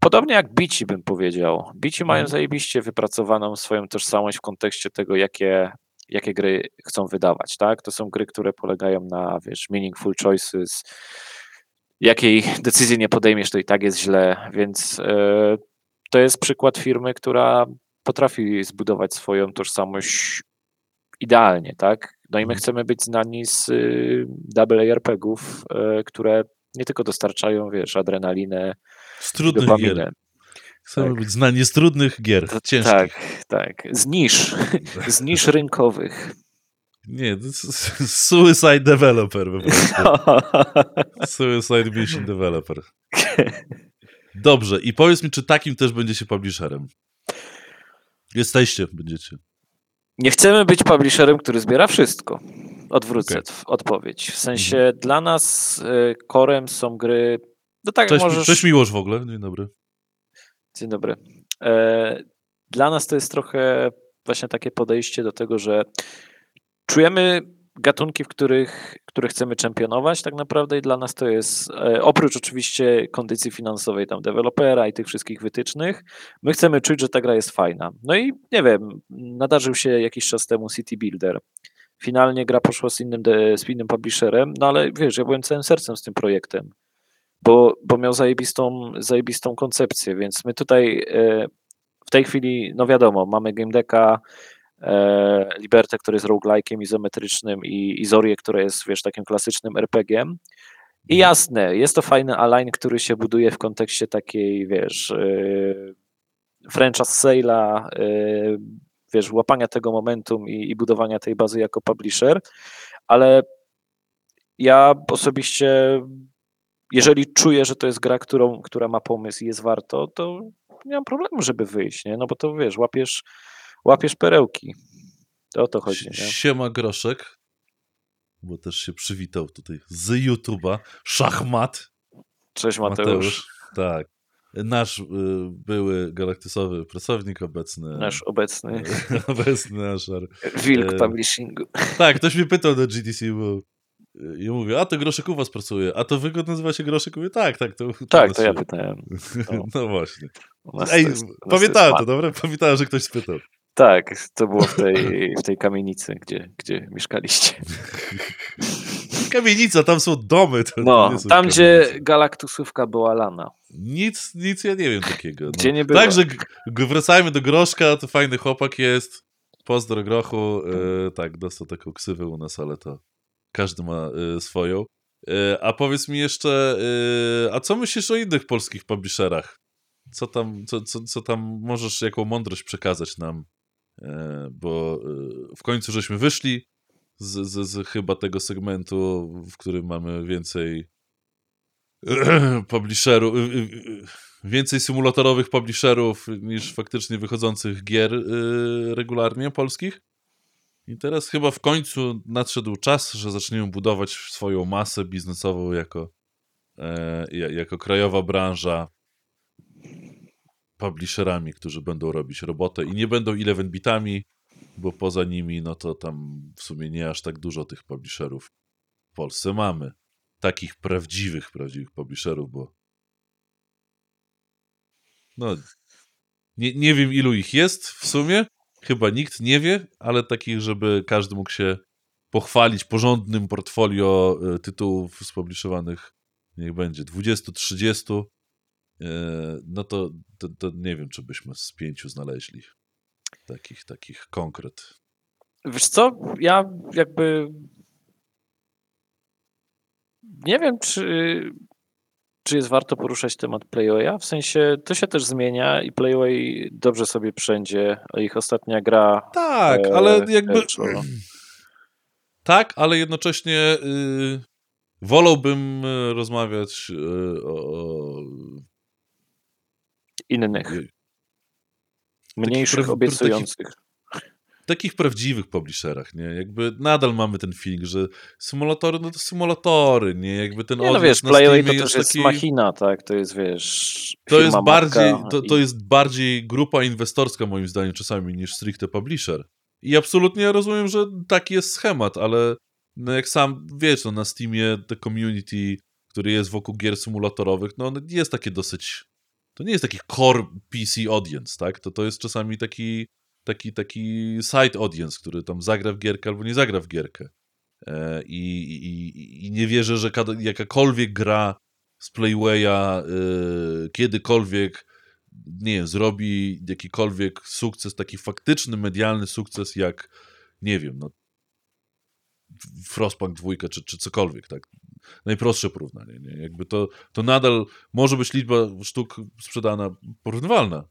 podobnie jak Bici bym powiedział. Bici mają mhm. zajebiście wypracowaną swoją tożsamość w kontekście tego, jakie, jakie gry chcą wydawać, tak? To są gry, które polegają na, wiesz, meaningful choices, jakiej decyzji nie podejmiesz, to i tak jest źle, więc e, to jest przykład firmy, która potrafi zbudować swoją tożsamość idealnie, tak? No i my mhm. chcemy być znani z y, double ARPGów, y, które nie tylko dostarczają, wiesz, adrenalinę, z trudnych dopaminę. gier. Chcemy tak. być znani z trudnych gier, ciężkich. Tak, tak. Z nisz, z nisz rynkowych. Nie, to Suicide Developer po prostu. Suicide Mission Developer. Dobrze, i powiedz mi, czy takim też będzie się publisherem? Jesteście, będziecie. Nie chcemy być publisherem, który zbiera wszystko. Odwrócę okay. odpowiedź. W sensie mhm. dla nas y, korem są gry. No tak, cześć, możesz... cześć Miłosz w ogóle. Dzień dobry. Dzień dobry. E, dla nas to jest trochę właśnie takie podejście do tego, że czujemy gatunki, w których, które chcemy czempionować tak naprawdę i dla nas to jest, e, oprócz oczywiście kondycji finansowej tam dewelopera i tych wszystkich wytycznych, my chcemy czuć, że ta gra jest fajna. No i nie wiem, nadarzył się jakiś czas temu City Builder. Finalnie gra poszła z innym, z innym publisherem, no ale wiesz, ja byłem całym sercem z tym projektem, bo, bo miał zajebistą, zajebistą koncepcję, więc my tutaj e, w tej chwili, no wiadomo, mamy game decka, Libertę, który jest roguelike'iem izometrycznym i, i Zorię, która jest, wiesz, takim klasycznym RPG-iem. I mhm. jasne, jest to fajny align, który się buduje w kontekście takiej, wiesz, yy, franchise sale'a, yy, wiesz, łapania tego momentum i, i budowania tej bazy jako publisher, ale ja osobiście, jeżeli czuję, że to jest gra, którą, która ma pomysł i jest warto, to nie mam problemu, żeby wyjść, nie? No bo to wiesz, łapiesz, łapiesz perełki. To o to chodzi, nie? Siema Groszek, bo też się przywitał tutaj z YouTube'a. Szachmat. Cześć Mateusz. Mateusz. Tak. Nasz y, były galaktysowy pracownik obecny. Nasz obecny. obecny nasz. Wilk e, Publishingu. Tak, ktoś mnie pytał na GDC, bo i mówię, a to Groszek u was pracuje, a to wykład nazywa się Groszek? Mówię, tak, tak. To, to tak, to ja pytałem. No, no właśnie. Ej, pamiętałem to, dobra? Pamiętałem, że ktoś spytał. Tak, to było w tej, w tej kamienicy, gdzie, gdzie mieszkaliście. Kamienica, tam są domy. No, tam kamienice. gdzie galaktusówka była lana. Nic, nic ja nie wiem takiego. No. Gdzie nie było. Także wracajmy do Groszka, to fajny chłopak jest. Pozdro Grochu. E, tak, dostał taką ksywę u nas, ale to każdy ma e, swoją. E, a powiedz mi jeszcze, e, a co myślisz o innych polskich publisherach? Co tam, co, co, co tam możesz, jaką mądrość przekazać nam? E, bo e, w końcu żeśmy wyszli z, z, z chyba tego segmentu, w którym mamy więcej publisherów, więcej symulatorowych publisherów niż faktycznie wychodzących gier e, regularnie polskich. I teraz chyba w końcu nadszedł czas, że zaczniemy budować swoją masę biznesową jako, jako krajowa branża publisherami, którzy będą robić robotę i nie będą 11 bitami, bo poza nimi, no to tam w sumie nie aż tak dużo tych publisherów w Polsce mamy. Takich prawdziwych, prawdziwych publisherów, bo no nie, nie wiem ilu ich jest w sumie, chyba nikt nie wie, ale takich, żeby każdy mógł się pochwalić porządnym portfolio e, tytułów spubliszowanych, niech będzie 20-30, E, no to, to, to, nie wiem, czy byśmy z pięciu znaleźli takich, takich konkret. Wiesz co, ja jakby nie wiem, czy, czy jest warto poruszać temat Playwaya, w sensie to się też zmienia i Playway dobrze sobie wszędzie, a ich ostatnia gra... Tak, e, ale jakby... Tak, ale jednocześnie y, wolałbym y, rozmawiać y, o innych. Mniejszych, obiecujących. Takich, takich prawdziwych publisherach, nie? Jakby nadal mamy ten feeling, że symulatory, no to symulatory, nie? Jakby ten nie, no wiesz, Playway to też jest, taki... machina, tak? To jest, wiesz, to jest bardziej, to, to jest bardziej grupa inwestorska moim zdaniem czasami niż stricte publisher. I absolutnie rozumiem, że taki jest schemat, ale no jak sam wiesz, no na Steamie te community, który jest wokół gier symulatorowych, no jest takie dosyć to nie jest taki core PC audience, tak? To, to jest czasami taki, taki, taki side audience, który tam zagra w gierkę albo nie zagra w gierkę. E, i, i, I nie wierzę, że jakakolwiek gra z Playwaya e, kiedykolwiek nie wiem, zrobi jakikolwiek sukces, taki faktyczny, medialny sukces, jak nie wiem, no Frostpunk 2 czy, czy cokolwiek, tak? Najprostsze porównanie, nie? Jakby to, to nadal może być liczba sztuk sprzedana porównywalna,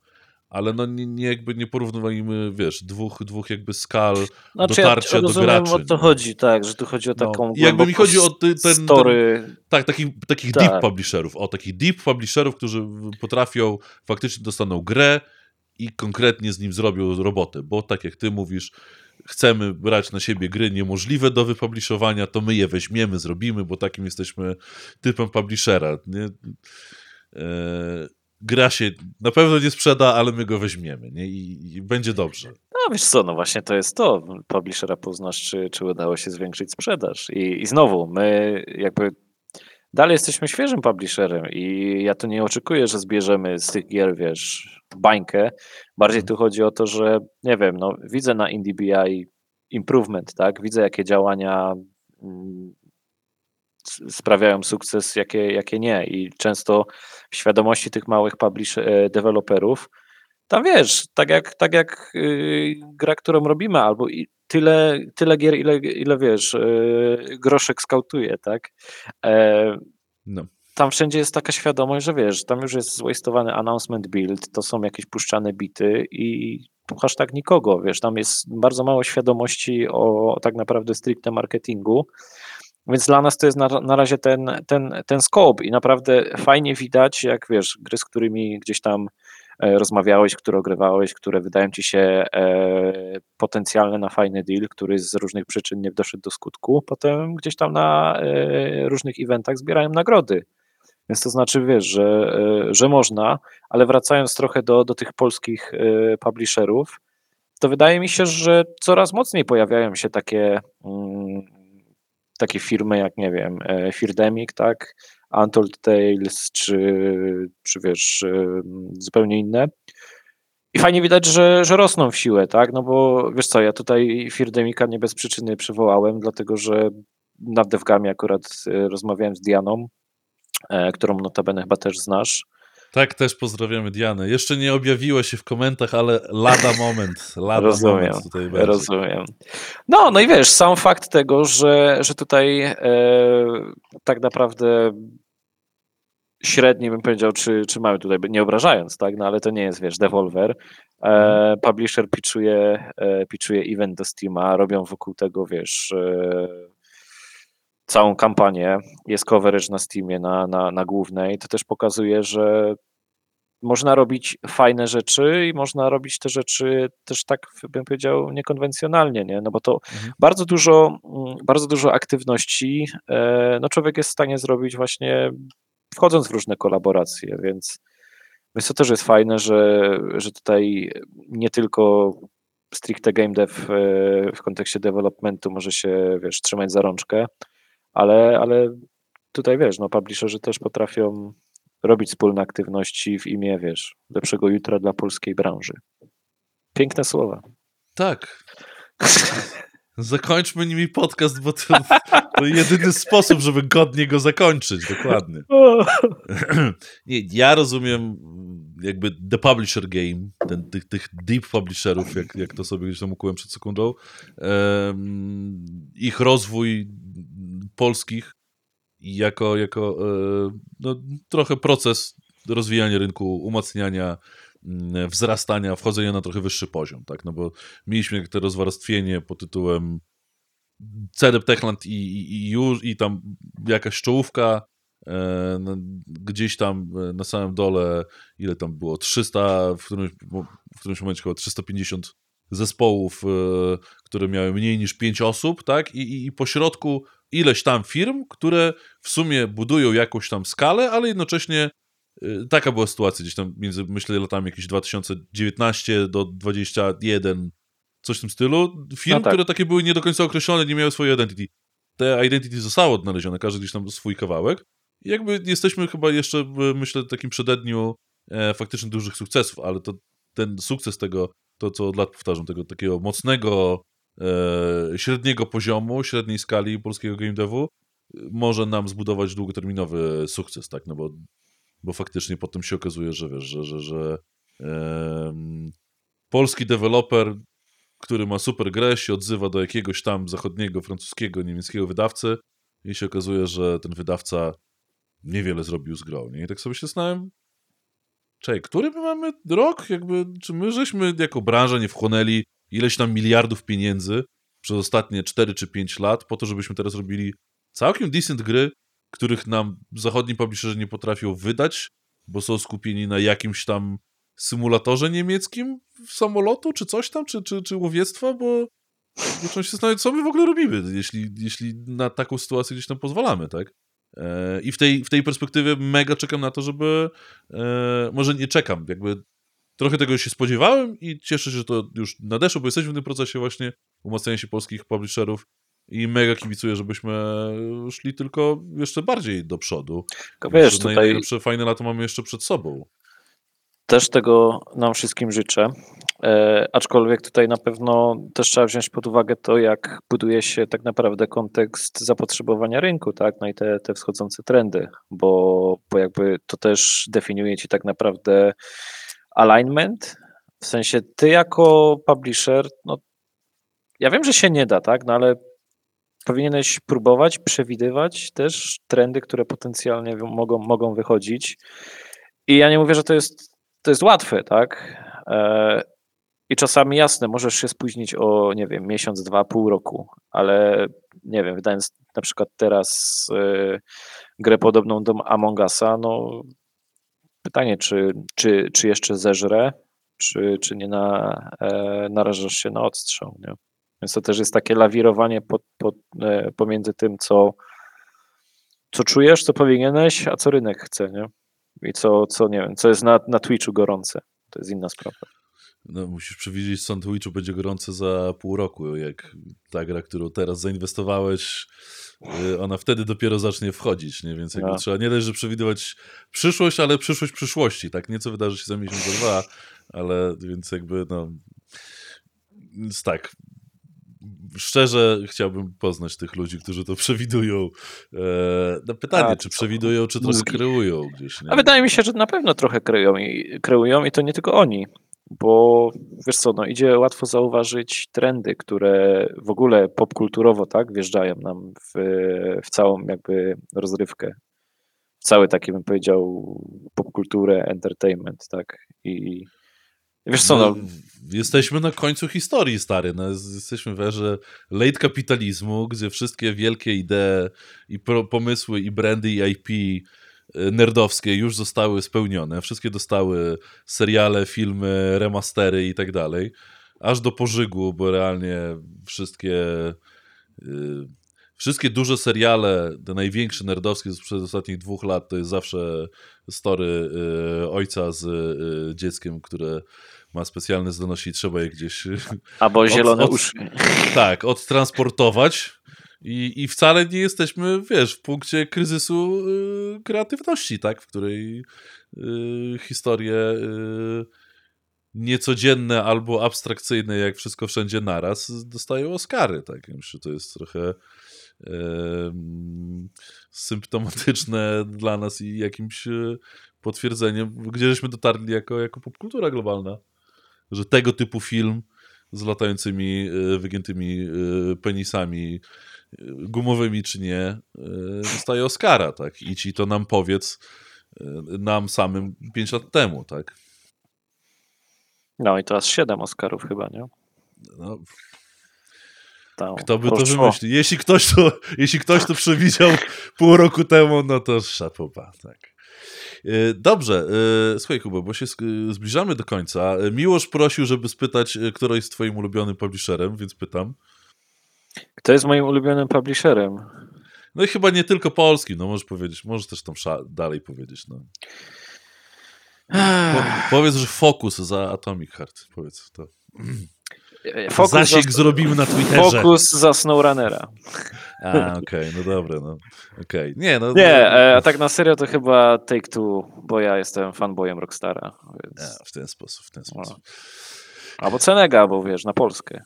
ale no nie, nie jakby nie porównujmy, wiesz, dwóch, dwóch jakby skal Znaczy, dotarcia ja do graczy. o co chodzi, tak, że tu chodzi o No. taką I jakby mi chodzi o ty- ten- story. Tak, takich, takich Tak. deep publisherów. O, takich deep publisherów, którzy potrafią, faktycznie dostaną grę i konkretnie z nim zrobią robotę, bo tak jak ty mówisz, chcemy brać na siebie gry niemożliwe do wypubliszowania, to my je weźmiemy, zrobimy, bo takim jesteśmy typem publishera. Nie? E, gra się na pewno nie sprzeda, ale my go weźmiemy nie? I, i będzie dobrze. No wiesz co, no właśnie to jest to. Publishera poznasz, czy, czy udało się zwiększyć sprzedaż. I, I znowu, my jakby dalej jesteśmy świeżym publisherem i ja tu nie oczekuję, że zbierzemy z tych gier, wiesz, bańkę. Bardziej tu chodzi o to, że nie wiem, no widzę na IndieBI improvement, tak? Widzę jakie działania mm, sprawiają sukces, jakie, jakie nie. I często w świadomości tych małych publish e, deweloperów tam wiesz, tak jak, tak jak yy, gra, którą robimy, albo i tyle, tyle gier, ile, ile wiesz, yy, groszek skautuje, tak? E, No. tam wszędzie jest taka świadomość, że wiesz, tam już jest zwastowany announcement build, to są jakieś puszczane bity i puchasz tak nikogo, wiesz, tam jest bardzo mało świadomości o tak naprawdę stricte marketingu, więc dla nas to jest na, na razie ten, ten, ten scope i naprawdę fajnie widać, jak wiesz, gry, z którymi gdzieś tam rozmawiałeś, które ogrywałeś, które wydają ci się e, potencjalne na fajny deal, który z różnych przyczyn nie doszedł do skutku, potem gdzieś tam na e, różnych eventach zbierają nagrody. Więc to znaczy, wiesz, że, e, że można, ale wracając trochę do, do tych polskich e, publisherów, to wydaje mi się, że coraz mocniej pojawiają się takie, mm, takie firmy jak, nie wiem, e, Firdemic, tak, Untold Tales, czy, czy wiesz, e, zupełnie inne. I fajnie widać, że, że rosną w siłę, tak? No bo wiesz co, ja tutaj Firdemika nie bez przyczyny przywołałem, dlatego że na DevGamie akurat e, rozmawiałem z Dianą, e, którą notabene chyba też znasz. Tak, też pozdrawiamy Dianę. Jeszcze nie objawiła się w komentarzach, ale lada moment. Lada Rozumiem, moment tutaj będzie. Rozumiem. No, no i wiesz, sam fakt tego, że, że tutaj e, tak naprawdę średni bym powiedział, czy, czy mamy tutaj, nie obrażając, tak, no ale to nie jest, wiesz, Devolver. E, publisher pitchuje, e, pitchuje event do Steama, robią wokół tego, wiesz, e, całą kampanię, jest coverage na Steamie, na, na, na głównej, to też pokazuje, że można robić fajne rzeczy i można robić te rzeczy też tak, bym powiedział, niekonwencjonalnie, nie? No bo to Mhm. bardzo dużo, mm, bardzo dużo aktywności, e, no człowiek jest w stanie zrobić właśnie wchodząc w różne kolaboracje, więc więc to też jest fajne, że, że tutaj nie tylko stricte game dev e, w kontekście developmentu może się, wiesz, trzymać za rączkę, ale, ale tutaj, wiesz, no publisherzy też potrafią robić wspólne aktywności w imię, wiesz, lepszego jutra dla polskiej branży. Piękne słowa. Tak. Zakończmy nimi podcast, bo to, to jedyny sposób, żeby godnie go zakończyć. Dokładnie. Nie, ja rozumiem jakby the publisher game, ten, tych, tych deep publisherów, jak, jak to sobie gdzieś tam ukułem przed sekundą, em, ich rozwój polskich jako, jako e, no, trochę proces rozwijania rynku, umacniania, wzrastania, wchodzenia na trochę wyższy poziom, tak, no bo mieliśmy te rozwarstwienie pod tytułem CDEP Techland i, i, i już, i tam jakaś czołówka, e, gdzieś tam e, na samym dole, ile tam było, 300, w którymś, w którymś momencie chyba 350 zespołów, e, które miały mniej niż 5 osób, tak, i, i, i po środku ileś tam firm, które w sumie budują jakąś tam skalę, ale jednocześnie taka była sytuacja gdzieś tam między, myślę, latami jakieś 2019 do 2021, coś w tym stylu. Firm, No tak. które takie były nie do końca określone, nie miały swojej identity. Te identity zostało odnalezione, każdy gdzieś tam swój kawałek. I jakby jesteśmy chyba jeszcze, w, myślę, takim przededniu e, faktycznie dużych sukcesów, ale to ten sukces tego, to co od lat powtarzam, tego takiego mocnego, e, średniego poziomu, średniej skali polskiego game devu, może nam zbudować długoterminowy sukces, tak, no bo, bo faktycznie potem się okazuje, że wiesz, że, że, że polski deweloper, który ma super grę, się odzywa do jakiegoś tam zachodniego, francuskiego, niemieckiego wydawcy i się okazuje, że ten wydawca niewiele zrobił z grą, nie? I tak sobie się zastanawiam, Czekaj, który my mamy rok? Jakby, czy my żeśmy jako branża nie wchłonęli ileś tam miliardów pieniędzy przez ostatnie 4 czy 5 lat po to, żebyśmy teraz robili całkiem decent gry, których nam zachodni publisherzy nie potrafią wydać, bo są skupieni na jakimś tam symulatorze niemieckim samolotu, czy coś tam, czy, czy, czy łowiectwa, bo muszą się zastanowić, co my w ogóle robimy, jeśli, jeśli na taką sytuację gdzieś tam pozwalamy, tak? E, I w tej, w tej perspektywie mega czekam na to, żeby. E, może nie czekam, jakby trochę tego się spodziewałem i cieszę się, że to już nadeszło, bo jesteśmy w tym procesie właśnie umacniania się polskich publisherów i mega kibicuję, żebyśmy szli tylko jeszcze bardziej do przodu. Wiesz, tutaj Najlepsze fajne lato mamy jeszcze przed sobą. też tego nam wszystkim życzę. E, aczkolwiek tutaj na pewno też trzeba wziąć pod uwagę to, jak buduje się tak naprawdę kontekst zapotrzebowania rynku, tak? No i te, te wschodzące trendy, bo, bo jakby to też definiuje ci tak naprawdę alignment. W sensie ty jako publisher, no ja wiem, że się nie da, tak? No ale powinieneś próbować przewidywać też trendy, które potencjalnie mogą, mogą wychodzić. I ja nie mówię, że to jest, to jest łatwe, tak? E, I czasami jasne, możesz się spóźnić o, nie wiem, miesiąc, dwa, pół roku, ale nie wiem, wydając na przykład teraz e, grę podobną do Among Usa, no pytanie, czy, czy, czy jeszcze zeżrę, czy, czy nie na, e, narażasz się na odstrzał, nie? Więc to też jest takie lawirowanie pod, pod, e, pomiędzy tym, co, co czujesz, co powinieneś, a co rynek chce, nie? I co, co nie wiem, co jest na, na Twitchu gorące. To jest inna sprawa. No, musisz przewidzieć, co na Twitchu będzie gorące za pół roku, jak ta gra, którą teraz zainwestowałeś, y, ona wtedy dopiero zacznie wchodzić, nie? Więc jakby No. trzeba nie dość, że przewidywać przyszłość, ale przyszłość przyszłości, tak? Nie co wydarzy się za miesiąc, za dwa, ale więc jakby, no... Więc tak, szczerze chciałbym poznać tych ludzi, którzy to przewidują. E, no pytanie, A, czy to przewidują, czy trochę mózgi. kreują gdzieś, nie? A wydaje mi się, że na pewno trochę kreują i, kreują i to nie tylko oni, bo wiesz co, no idzie łatwo zauważyć trendy, które w ogóle popkulturowo tak wjeżdżają nam w, w całą jakby rozrywkę. W cały taki bym powiedział popkulturę, entertainment, tak? I wiesz co, no, Jesteśmy na końcu historii, stary. No, jest- jesteśmy w erze late kapitalizmu, gdzie wszystkie wielkie idee i pomysły i brandy i IP y, nerdowskie już zostały spełnione. Wszystkie dostały seriale, filmy, remastery i tak dalej. Aż do pożygu, bo realnie wszystkie y, wszystkie duże seriale, te największe nerdowskie sprzed ostatnich dwóch lat, to jest zawsze story y, ojca z y, dzieckiem, które ma specjalne zdolności i trzeba je gdzieś albo zielone od- uszy. tak, odtransportować. I, I wcale nie jesteśmy, wiesz, w punkcie kryzysu y, kreatywności, tak, w której y, historie y, niecodzienne albo abstrakcyjne, jak wszystko wszędzie naraz, dostają Oscary, tak. Myślę, że to jest trochę symptomatyczne dla nas i jakimś e, potwierdzeniem, gdzie żeśmy dotarli jako, jako popkultura globalna. Że tego typu film z latającymi, e, wygiętymi e, penisami gumowymi czy nie, dostaje Oscara, tak? I ci to nam powiedz nam samym 5 lat temu, tak? No i teraz siedem Oscarów chyba, nie? No, Tam kto by to wymyślił? Jeśli ktoś to, jeśli ktoś to przewidział pół roku temu, no to szapoba, tak. E, Dobrze, e, słuchaj Kuba, bo się zbliżamy do końca. E, Miłosz prosił, żeby spytać, kto jest twoim ulubionym publisherem, więc pytam. Kto jest moim ulubionym publisherem? No i chyba nie tylko polskim, no możesz powiedzieć, możesz też tam dalej powiedzieć, no. Po, powiedz, że Focus za Atomic Heart, powiedz to. Fokus Zasięg za, zrobimy na Twitterze. Fokus za SnowRunnera. A, okej, no dobra, no. Okej, nie, no. Nie, no, e, a tak na serio to chyba Take Two, bo ja jestem fanboyem Rockstara. Więc... A, w ten sposób, w ten sposób. Albo Cenega, bo wiesz, na Polskę.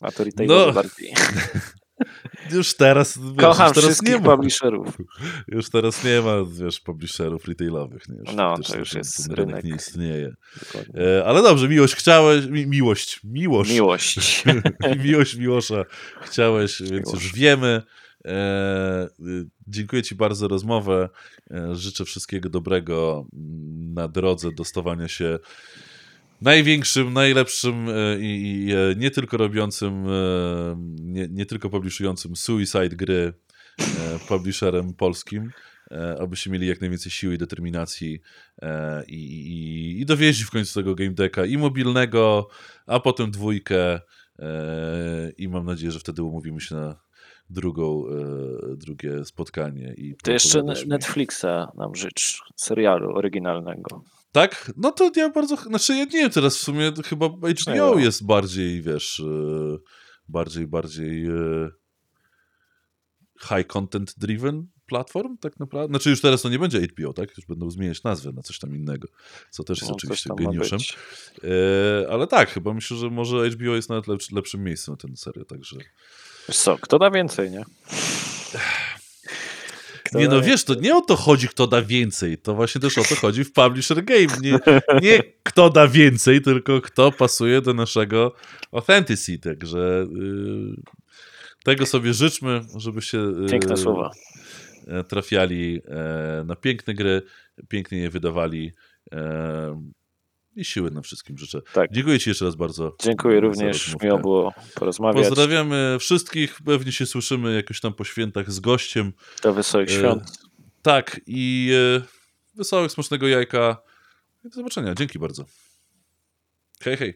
A to No. bardziej. Już teraz, wiesz, Kocham już teraz nie wszystkich ma, publisherów. już teraz nie ma, wiesz, publisherów retailowych, nie? Już No, to już ten- jest ten rynek. nie istnieje. E, ale dobrze, miłość chciałeś, mi, miłość, miłość, Miłość. miłość Miłosza chciałeś, więc Miłosz. już wiemy. E, dziękuję Ci bardzo za rozmowę. E, życzę wszystkiego dobrego mm, na drodze do stawania się największym, najlepszym e, i, i e, nie tylko robiącym, e, nie, nie tylko publiszującym Suicide gry publisherem polskim, abyście mieli jak najwięcej siły i determinacji i, i, i dowieźli w końcu tego game decka i mobilnego, a potem dwójkę i mam nadzieję, że wtedy umówimy się na drugą, drugie spotkanie. I To jeszcze. Netflixa nam życz, serialu oryginalnego. Tak? No to ja bardzo. Znaczy, ja nie wiem, teraz w sumie chyba HBO No. jest bardziej, wiesz, e, bardziej, bardziej e, high content driven platform, tak naprawdę. Znaczy, już teraz to nie będzie HBO, tak? Już będą zmieniać nazwę na coś tam innego, co też jest No, oczywiście geniuszem. E, ale tak, chyba myślę, że może HBO jest nawet lepszy, lepszym miejscem na ten serial, także. Co, kto da więcej, nie? Kto Nie no, wiesz, to nie o to chodzi, kto da więcej. To właśnie też o to chodzi w Publisher Game. Nie, nie kto da więcej, tylko kto pasuje do naszego authenticity. Także yy, tego sobie życzmy, żeby się yy, Piękne słowa. e, trafiali e, na piękne gry, pięknie je wydawali e, i siły nam wszystkim życzę. Tak. Dziękuję Ci jeszcze raz bardzo. Dziękuję również, miło było porozmawiać. Pozdrawiamy wszystkich. Pewnie się słyszymy jakoś tam po świętach z gościem. Do wesołych E, świąt. Tak, i e, wesołych, smacznego jajka. I do zobaczenia. Dzięki bardzo. Hej, hej.